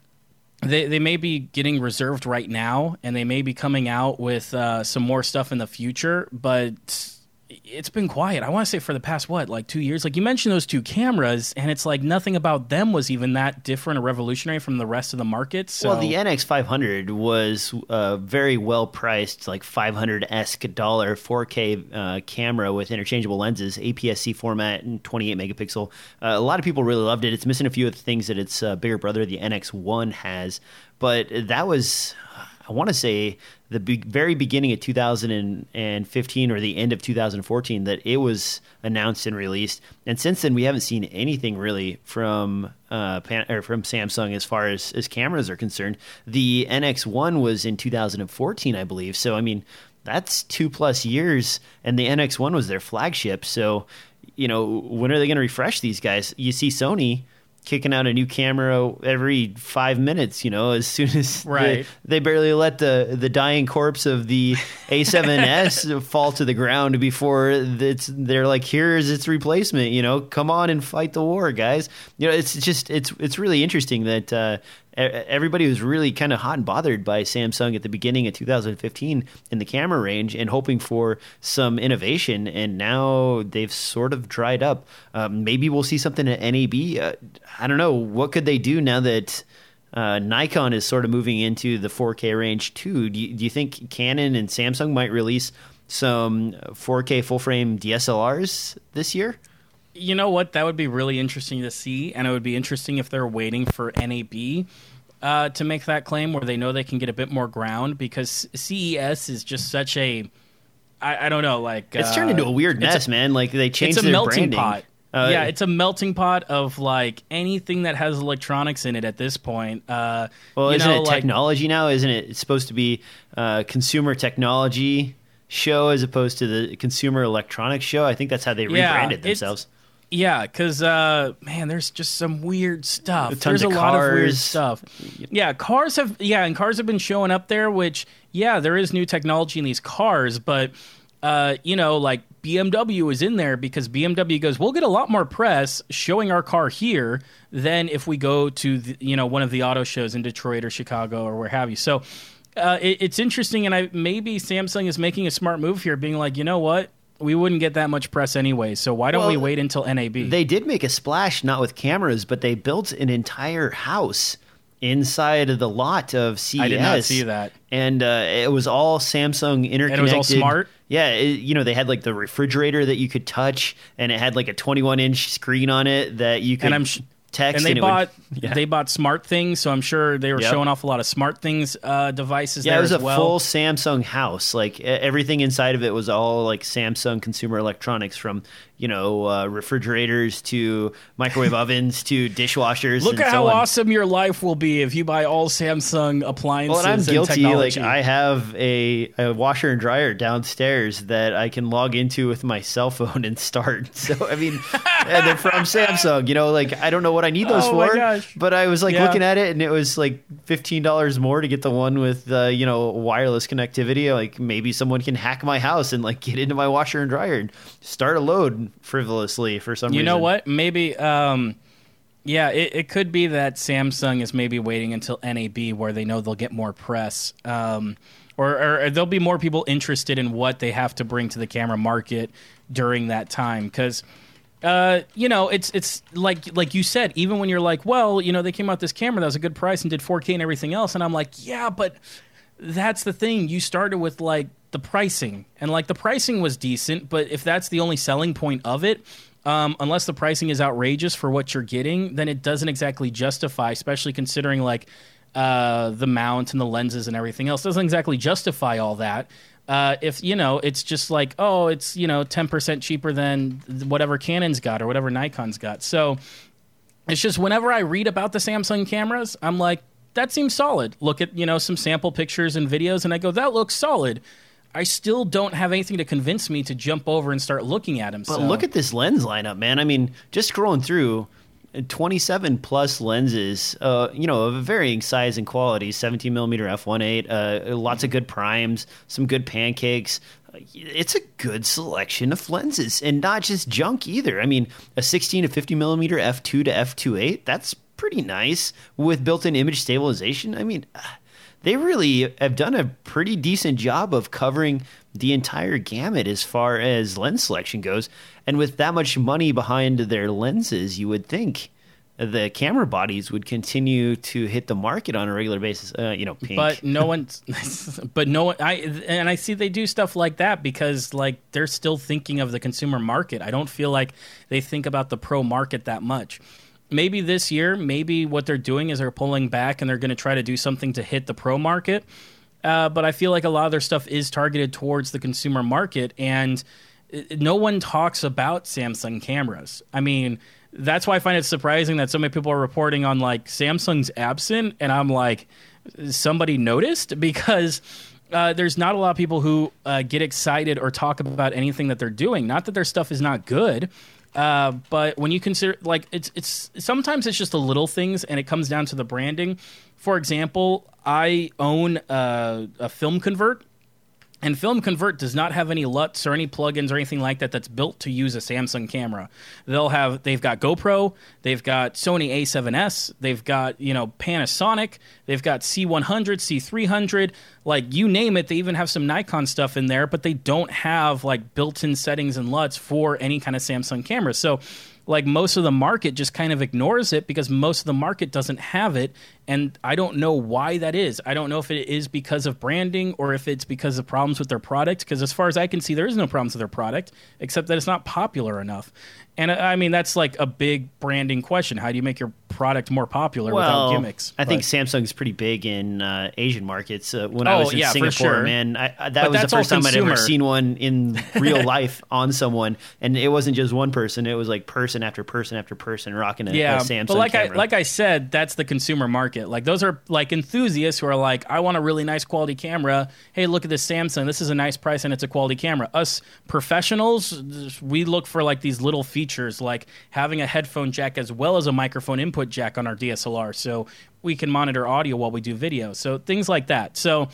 they they may be getting reserved right now, and they may be coming out with uh, some more stuff in the future. But it's been quiet. I want to say for the past what, like two years. Like you mentioned those two cameras, and it's like nothing about them was even that different or revolutionary from the rest of the market. So Well, the NX 500 was a very well priced, like 500 esque dollar 4K uh, camera with interchangeable lenses, APS-C format, and 28 megapixel. Uh, a lot of people really loved it. It's missing a few of the things that its uh, bigger brother, the NX1, has, but that was. I want to say the be- very beginning of 2015 or the end of 2014 that it was announced and released. And since then, we haven't seen anything really from uh, Pan- or from Samsung as far as, as cameras are concerned. The NX1 was in 2014, I believe. So I mean, that's two plus years, and the NX1 was their flagship. So you know, when are they going to refresh these guys? You see Sony kicking out a new camera every five minutes. You know, as soon as they- Right. they, barely let the the dying corpse of the A7S fall to the ground before it's they're like, here's its replacement. You know, come on and fight the war, guys. You know, it's just it's it's really interesting that. Uh, Everybody was really kind of hot and bothered by Samsung at the beginning of 2015 in the camera range and hoping for some innovation, and now they've sort of dried up. Um, maybe we'll see something at NAB. Uh, I don't know. What could they do now that uh, Nikon is sort of moving into the 4K range too. Do you, do you think Canon and Samsung might release some 4K full frame DSLRs this year? You know what? That would be really interesting to see, and it would be interesting if they're waiting for NAB uh, to make that claim, where they know they can get a bit more ground. Because CES is just such a, I, I don't know, like It's uh, turned into a weird mess, man. Like they changed it's a their melting branding. pot. Uh, yeah, it's a melting pot of like anything that has electronics in it at this point. Uh, well, you isn't know, it like- technology now? Isn't it it's supposed to be a consumer technology show as opposed to the consumer electronics show? I think that's how they Yeah, rebranded themselves. Yeah, because uh, man, there's just some weird stuff. Tons there's a of lot of weird stuff. Yeah, cars have yeah, and cars have been showing up there. Which yeah, there is new technology in these cars, but uh, you know, like BMW is in there because BMW goes, we'll get a lot more press showing our car here than if we go to the, you know one of the auto shows in Detroit or Chicago or where have you. So. Uh, it, it's interesting, and I maybe Samsung is making a smart move here, being like, you know what, we wouldn't get that much press anyway, so why don't we wait until NAB? They did make a splash, not with cameras, but they built an entire house inside of the lot of CES. I did not see that. And uh, it was all Samsung interconnected. And it was all smart? Yeah, it, you know they had like the refrigerator that you could touch, and it had like a 21 inch screen on it that you could and I'm sh- text. and they it bought would, yeah. they bought smart things, so I'm sure they were Yep. showing off a lot of smart things uh, devices. Yeah, there it was as a well. full Samsung house. Like everything inside of it was all like Samsung consumer electronics, from you know uh, refrigerators to microwave ovens to dishwashers. Look at so how on. awesome your life will be if you buy all Samsung appliances. Well, and I'm guilty. Like. I have a, a washer and dryer downstairs that I can log into with my cell phone and start. So I mean, and they're from Samsung. You know, like I don't know what I need those Oh my for. gosh. But I was like Yeah. looking at it, and it was like fifteen dollars more to get the one with uh, you know wireless connectivity. Like maybe someone can hack my house and like get into my washer and dryer and start a load frivolously for some You reason. You know what? Maybe, um, yeah, it, it could be that Samsung is maybe waiting until NAB where they know they'll get more press. Um, or, or there'll be more people interested in what they have to bring to the camera market during that time. Because, uh, you know, it's it's like like you said, even when you're like, well, you know, they came out this camera that was a good price and did 4K and everything else, and I'm like, yeah, but that's the thing. You started with like the pricing, and like the pricing was decent, but if that's the only selling point of it, um, unless the pricing is outrageous for what you're getting, then it doesn't exactly justify, especially considering like uh, the mount and the lenses and everything else doesn't exactly justify all that. Uh, if you know, it's just like, oh, it's you know, ten percent cheaper than whatever Canon's got or whatever Nikon's got. So it's just whenever I read about the Samsung cameras, I'm like, that seems solid. Look at, you know, some sample pictures and videos and I go, that looks solid. I still don't have anything to convince me to jump over and start looking at them. But so. look at this lens lineup, man. I mean, just scrolling through, uh, 27 plus lenses, uh, you know, of varying size and quality. 17 millimeter f1.8, uh, lots of good primes, some good pancakes. Uh, It's a good selection of lenses, and not just junk either. I mean, a 16 to 50 millimeter f2 to f2.8, that's pretty nice with built-in image stabilization. I mean. They really have done a pretty decent job of covering the entire gamut as far as lens selection goes. And with that much money behind their lenses, you would think the camera bodies would continue to hit the market on a regular basis. Uh, you know, pink. but no one's but no one i and i see they do stuff like that because like they're still thinking of the consumer market i don't feel like they think about the pro market that much maybe this year maybe what they're doing is they're pulling back and they're going to try to do something to hit the pro market. Uh, but i feel like a lot of their stuff is targeted towards the consumer market and uh, no one talks about samsung cameras. I mean that's why i find it surprising that so many people are reporting on like samsung's absent and i'm like somebody noticed? Because uh, there's not a lot of people who uh, get excited or talk about anything that they're doing. Not that their stuff is not good, uh, but when you consider like it's it's sometimes it's just the little things and it comes down to the branding. For example, I own uh, a FilmConvert. And FilmConvert does not have any LUTs or any plugins or anything like that that's built to use a Samsung camera. They'll have they've got GoPro, they've got Sony A7S, they've got, you know, Panasonic, they've got C100, C300, like you name it, they even have some Nikon stuff in there, but they don't have like built-in settings and LUTs for any kind of Samsung camera. So like most of the market just kind of ignores it because most of the market doesn't have it. And i don't know why that is. I don't know if it is because of branding or if it's because of problems with their product because as far as i can see there is no problems with their product except that it's not popular enough. And i mean that's like a big branding question. How do you make your product more popular well, without gimmicks. I think but- Samsung's pretty big in uh, Asian markets. Uh, when I Oh, was in yeah, Singapore, sure. man, I, I, that But was the first time I'd ever seen one in real life on someone, and it wasn't just one person; it was like person after person after person rocking a, yeah, a Samsung but like camera. I like I said, that's the consumer market. Like those are like enthusiasts who are like, I want a really nice quality camera. Hey, look at this Samsung. This is a nice price and it's a quality camera. Us professionals, we look for like these little features, like having a headphone jack as well as a microphone input jack on our DSLR, so we can monitor audio while we do video. So things like that. So.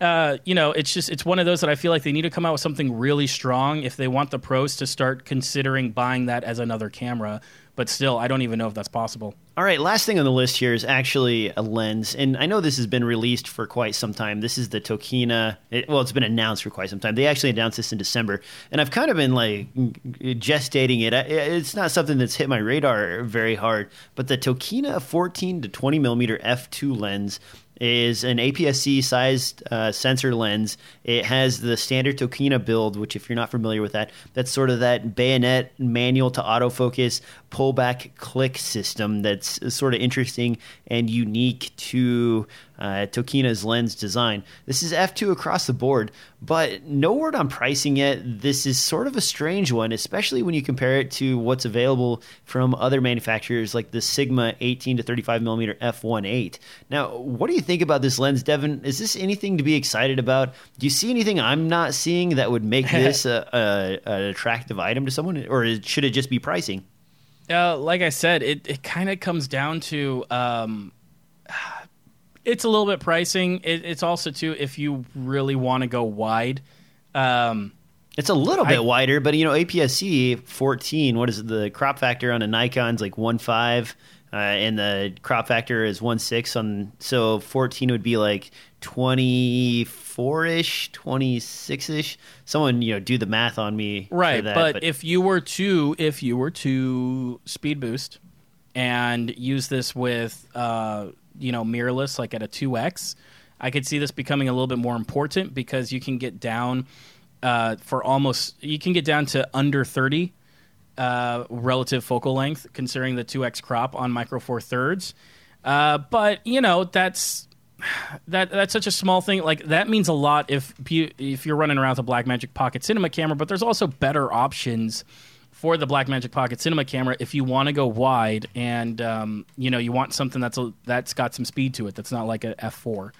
Uh, you know, it's just it's one of those that I feel like they need to come out with something really strong if they want the pros to start considering buying that as another camera. But still, I don't even know if that's possible. All right, last thing on the list here is actually a lens, and I know this has been released for quite some time. This is the Tokina. It, well, it's been announced for quite some time. They actually announced this in December, and I've kind of been like gestating it. It's not something that's hit my radar very hard, but the Tokina 14 to 20 millimeter f2 lens is an APS-C sized uh, sensor lens. It has the standard Tokina build, which, if you're not familiar with that, that's sort of that bayonet manual to autofocus pullback click system that's sort of interesting and unique to uh, Tokina's lens design. This is F2 across the board, but no word on pricing yet. This is sort of a strange one, especially when you compare it to what's available from other manufacturers like the Sigma 18 to 35 millimeter f1.8. Now, what do you think about this lens, Devin? Is this anything to be excited about? Do you see anything I'm not seeing that would make this a, a, an attractive item to someone, or should it just be pricing? Uh, like I said, it, it kind of comes down to um, it's a little bit pricing. It, it's also too if you really want to go wide. Um, It's a little I- bit wider, but you know, APS-C 14. What is it, the crop factor on a Nikon's like 1.5, uh, and the crop factor is 1.6 on. So 14 would be like 24 ish, 26 ish. Someone you know do the math on me, right, that, but, if you were to if you were to speed boost and use this with uh, you know mirrorless like at a 2x, I could see this becoming a little bit more important because you can get down uh, for almost you can get down to under 30 uh, relative focal length, considering the 2x crop on micro four thirds. Uh, but you know that's that that's such a small thing. Like that means a lot if you, if you're running around with a Blackmagic Pocket Cinema camera. But there's also better options for the Blackmagic Pocket Cinema camera if you want to go wide and um, you know you want something that's a, that's got some speed to it. That's not like a f4.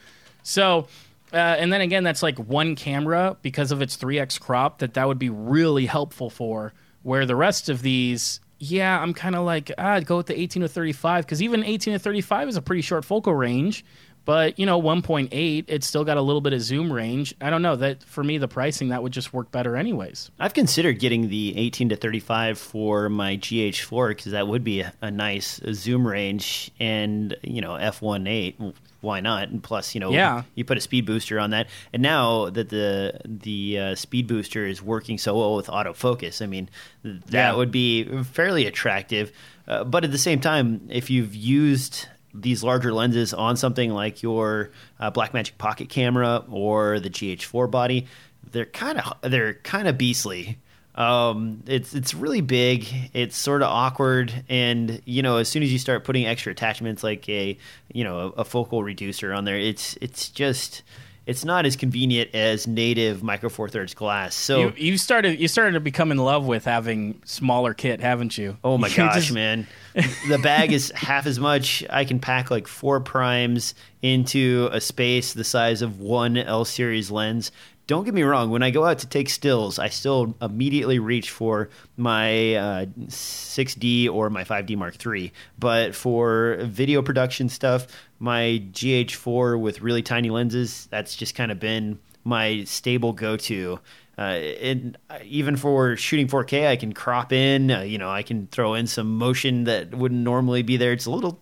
So. Uh, and then again, that's like one camera because of its 3x crop that that would be really helpful for. Where the rest of these, yeah, I'm kind of like, ah, I'd go with the 18 to 35 because even 18 to 35 is a pretty short focal range. But you know, 1.8, it's still got a little bit of zoom range. I don't know that for me, the pricing that would just work better anyways. I've considered getting the 18 to 35 for my GH4 because that would be a, a nice zoom range and you know f1.8. Why not? And plus, you know, Yeah. you put a speed booster on that, and now that the the uh, speed booster is working so well with autofocus, I mean, that Yeah. would be fairly attractive. Uh, but at the same time, if you've used these larger lenses on something like your uh, Blackmagic Pocket camera or the GH4 body, they're kind of they're kind of beastly. Um, it's it's really big. It's sort of awkward, and you know, as soon as you start putting extra attachments like a you know a, a focal reducer on there, it's it's just it's not as convenient as native micro four thirds glass. So You, you started you started to become in love with having smaller kit, haven't you? Oh my You gosh, just- man. The bag is half as much. I can pack like four primes into a space the size of one L series lens. Don't get me wrong, when I go out to take stills, I still immediately reach for my uh, 6D or my 5D Mark III. But for video production stuff, my GH4 with really tiny lenses, that's just kind of been my stable go to. Uh, and even for shooting 4K, I can crop in. Uh, you know, I can throw in some motion that wouldn't normally be there. It's a little,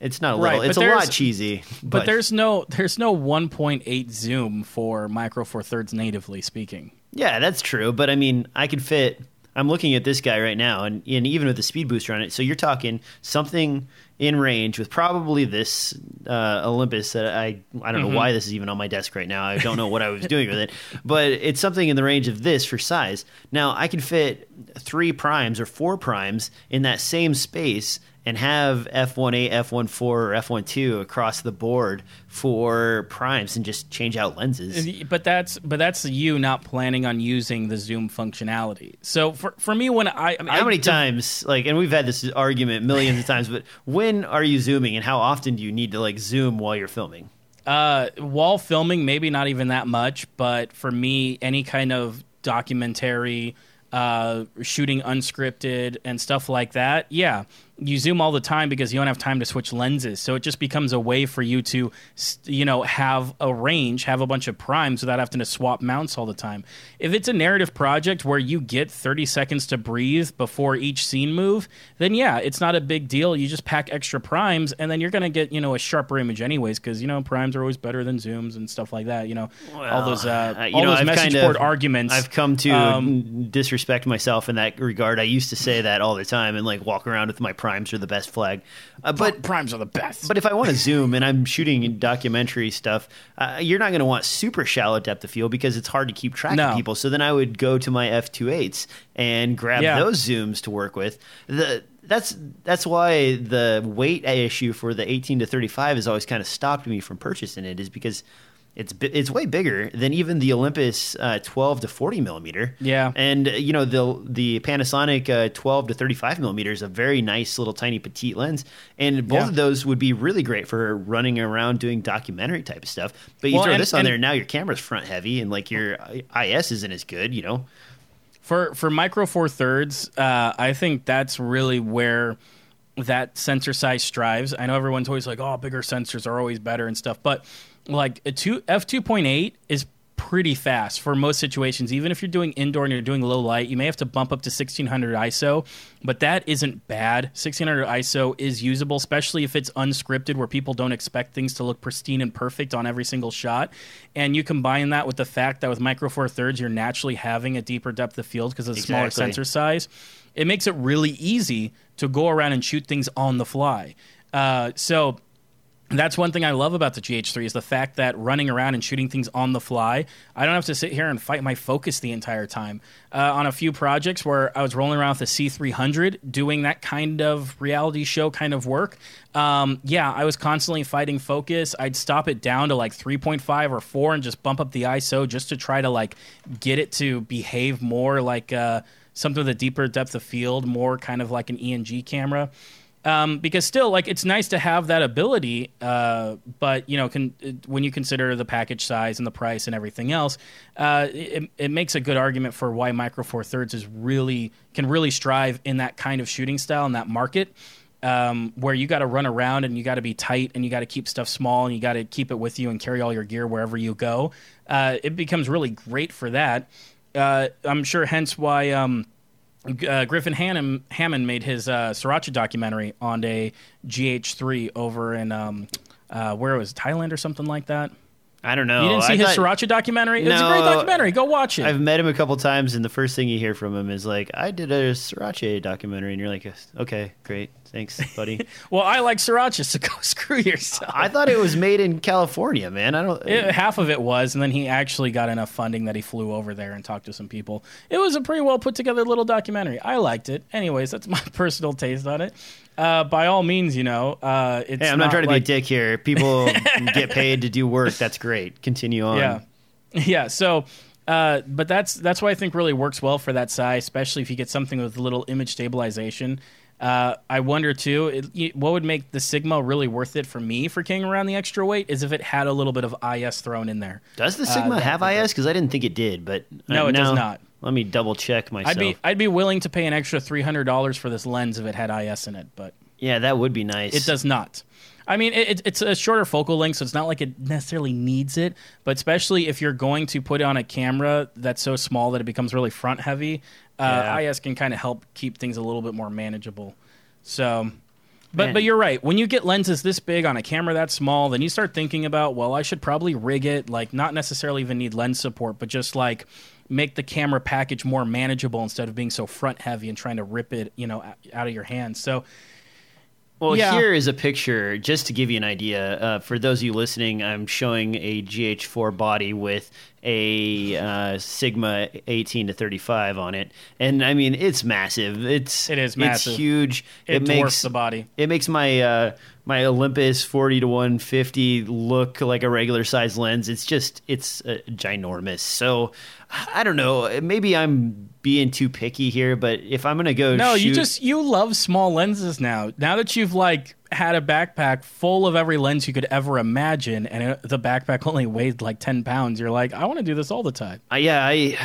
it's not a little, Right, it's but a lot cheesy. But, there's no there's no 1.8 zoom for micro four thirds natively speaking. yeah, that's true. But I mean, I could fit. I'm looking at this guy right now, and, and even with the speed booster on it, so you're talking something in range with probably this uh, Olympus that I I don't know why this is even on my desk right now. I don't know what I was doing with it, but it's something in the range of this for size. Now I can fit three primes or four primes in that same space and have f1.8, f1.4, or f1.2 across the board for primes and just change out lenses. But that's but that's you not planning on using the zoom functionality. So for for me, when I, I mean, how many times like, and we've had this argument millions of times, but when are you zooming, and how often do you need to like zoom while you're filming? Uh, while filming, maybe not even that much, but for me, any kind of documentary, uh, shooting unscripted and stuff like that, yeah, you zoom all the time because you don't have time to switch lenses. So it just becomes a way for you to, you know, have a range, have a bunch of primes without having to swap mounts all the time. If it's a narrative project where you get 30 seconds to breathe before each scene move, then yeah, it's not a big deal. You just pack extra primes and then you're going to get, you know, a sharper image anyways because, you know, primes are always better than zooms and stuff like that. You know, well, all those, uh, uh, you all know, those I've message board of, arguments. I've come to um, disrespect myself in that regard. I used to say that all the time and like walk around with my primes primes are the best flag. Uh, but primes are the best. But if I want to zoom and I'm shooting documentary stuff, uh, you're not going to want super shallow depth of field because it's hard to keep track no. of people. So then I would go to my f2.8s and grab yeah. those zooms to work with. The that's that's why the weight issue for the 18 to 35 has always kind of stopped me from purchasing it is because it's it's way bigger than even the Olympus uh, 12 to 40 millimeter. Yeah, and uh, you know the the Panasonic uh, 12 to 35 millimeter is a very nice little tiny petite lens, and both yeah. of those would be really great for running around doing documentary type of stuff. But you well, throw and, this on there, now your camera's front heavy, and like your IS isn't as good. You know, for for micro four thirds, uh, I think that's really where that sensor size strives. I know everyone's always like, "Oh, bigger sensors are always better" and stuff, but like a two f two point eight is pretty fast for most situations. Even if you're doing indoor and you're doing low light, you may have to bump up to 1600 ISO, but that isn't bad. 1600 ISO is usable, especially if it's unscripted where people don't expect things to look pristine and perfect on every single shot. And you combine that with the fact that with Micro Four Thirds, you're naturally having a deeper depth of field because of the exactly. smaller sensor size. It makes it really easy to go around and shoot things on the fly. Uh, so that's one thing I love about the GH3 is the fact that running around and shooting things on the fly, I don't have to sit here and fight my focus the entire time. Uh, on a few projects where I was rolling around with the C300 doing that kind of reality show kind of work, um, yeah, I was constantly fighting focus. I'd stop it down to like 3.5 or 4 and just bump up the ISO just to try to like get it to behave more like uh, something with a deeper depth of field, more kind of like an ENG camera um, because still like it's nice to have that ability uh, but you know can, when you consider the package size and the price and everything else uh, it, it, makes a good argument for why micro four thirds is really can really strive in that kind of shooting style in that market um, where you got to run around and you got to be tight and you got to keep stuff small and you got to keep it with you and carry all your gear wherever you go. Uh, it becomes really great for that. Uh, i'm sure hence why um, uh, Griffin Hammond, Hammond made his uh, Sriracha documentary on a GH3 over in um, uh, where it was Thailand or something like that. I don't know. You didn't see I his thought, Sriracha documentary? No, it's a great documentary. Go watch it. I've met him a couple times, and the first thing you hear from him is like, "I did a Sriracha documentary," and you're like, "Okay, great." Thanks, buddy. well, I like sriracha, so go screw yourself. I thought it was made in California, man. I don't. It, half of it was, and then he actually got enough funding that he flew over there and talked to some people. It was a pretty well put together little documentary. I liked it. Anyways, that's my personal taste on it. Uh, by all means, you know, uh, it's. Hey, I'm not, not trying to like... be a dick here. People get paid to do work. That's great. Continue on. Yeah, yeah. So. Uh, but that's that's why I think really works well for that size, especially if you get something with a little image stabilization. Uh, I wonder too, it, what would make the Sigma really worth it for me for carrying around the extra weight is if it had a little bit of IS thrown in there. Does the Sigma uh, have IS? Because I didn't think it did, but no, it does not. Let me double check myself. I'd be I'd be willing to pay an extra three hundred dollars for this lens if it had IS in it, but yeah, that would be nice. It does not. I mean, it, it's a shorter focal length, so it's not like it necessarily needs it. But especially if you're going to put it on a camera that's so small that it becomes really front heavy, uh, yeah. IS can kind of help keep things a little bit more manageable. So, but Man. but you're right. When you get lenses this big on a camera that small, then you start thinking about, well, I should probably rig it. Like, not necessarily even need lens support, but just like make the camera package more manageable instead of being so front heavy and trying to rip it, you know, out of your hands. So Well, Yeah. here is a picture just to give you an idea. Uh, for those of you listening, I'm showing a GH4 body with a uh, Sigma 18 to 35 on it, and I mean it's massive. It's It is massive. It's huge. It, dwarfs makes the body. it makes my uh, my Olympus 40 to 150 look like a regular size lens. It's just it's uh, ginormous. So I don't know. Maybe I'm being too picky here, but if I'm gonna go, No, you just you love small lenses now. Now that you've like had a backpack full of every lens you could ever imagine, and it, the backpack only weighed like ten pounds, you're like, I want to do this all the time. Uh, yeah, I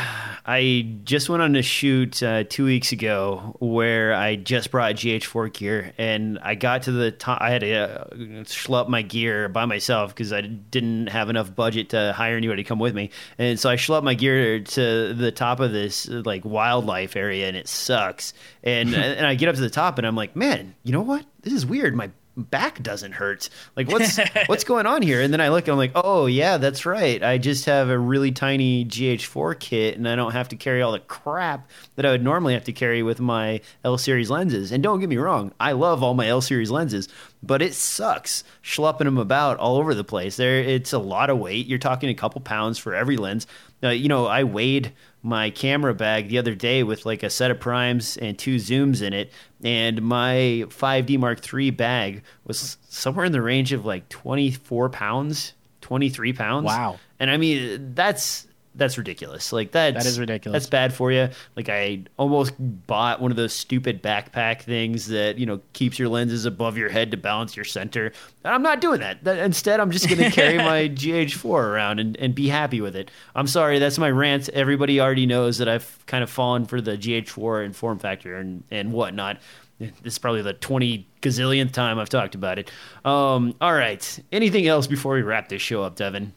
I just went on a shoot uh, two weeks ago where I just brought GH4 gear, and I got to the top. I had to uh, schlep my gear by myself because I didn't have enough budget to hire anybody to come with me, and so I schlepped my gear to the top of this like wildlife area, and it sucks. And and I get up to the top, and I'm like, man, you know what? This is weird. My back doesn't hurt. Like what's what's going on here? And then I look, and I'm like, oh yeah, that's right. I just have a really tiny GH4 kit, and I don't have to carry all the crap that I would normally have to carry with my L series lenses. And don't get me wrong, I love all my L series lenses, but it sucks schlepping them about all over the place. There, it's a lot of weight. You're talking a couple pounds for every lens. Uh, you know, I weighed my camera bag the other day with like a set of primes and two zooms in it and my 5d mark iii bag was somewhere in the range of like 24 pounds 23 pounds Wow. and i mean that's that's ridiculous. Like that's That is ridiculous. that's bad for you like i almost bought one of those stupid backpack things that you know keeps your lenses above your head to balance your center. And i'm not doing that, That- instead i'm just going to carry my gh4 around and, and be happy with it. I'm sorry that's my rant. Everybody already knows that i've kind of fallen for the gh4 and form factor and, and whatnot. This is probably the 20 gazillionth time i've talked about it. Um, all right. Anything else before we wrap this show up devin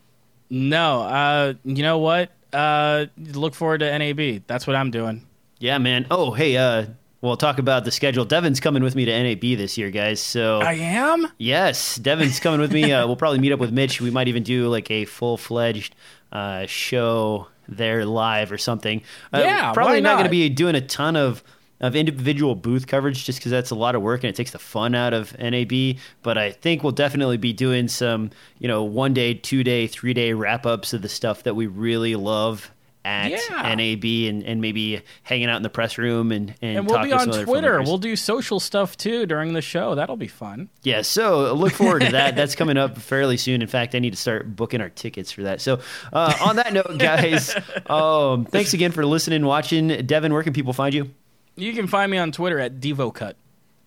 No, uh, you know what? Uh, look forward to NAB. That's what I'm doing. Yeah, man. Oh, hey, uh, we'll talk about the schedule. Devin's coming with me to NAB this year, guys. So I am. yes, Devin's coming with me. Uh, we'll probably meet up with Mitch. We might even do like a full fledged uh, show there live or something. Uh, Yeah, probably why not going to be doing a ton of. Of individual booth coverage, just because that's a lot of work and it takes the fun out of NAB. But I think we'll definitely be doing some, you know, one day, two day, three day wrap ups of the stuff that we really love at Yeah. NAB and, and maybe hanging out in the press room and and, And we'll be on Twitter. We'll do social stuff too during the show. That'll be fun. Yeah, so look forward to that. That's coming up fairly soon. In fact, I need to start booking our tickets for that. So, uh, on that note, guys, um, thanks again for listening watching. Devin, where can people find you? You can find me on Twitter at DevoCut.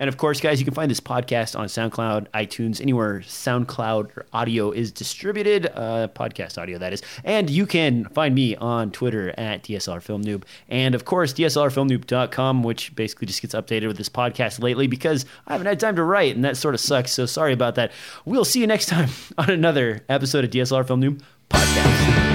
And of course, guys, you can find this podcast on SoundCloud, iTunes, anywhere SoundCloud audio is distributed, uh, podcast audio, that is. And you can find me on Twitter at DSLR Film Noob. And of course, DSLRFilmNoob.com, which basically just gets updated with this podcast lately because I haven't had time to write, and that sort of sucks. So sorry about that. We'll see you next time on another episode of DSLR Film Noob Podcast.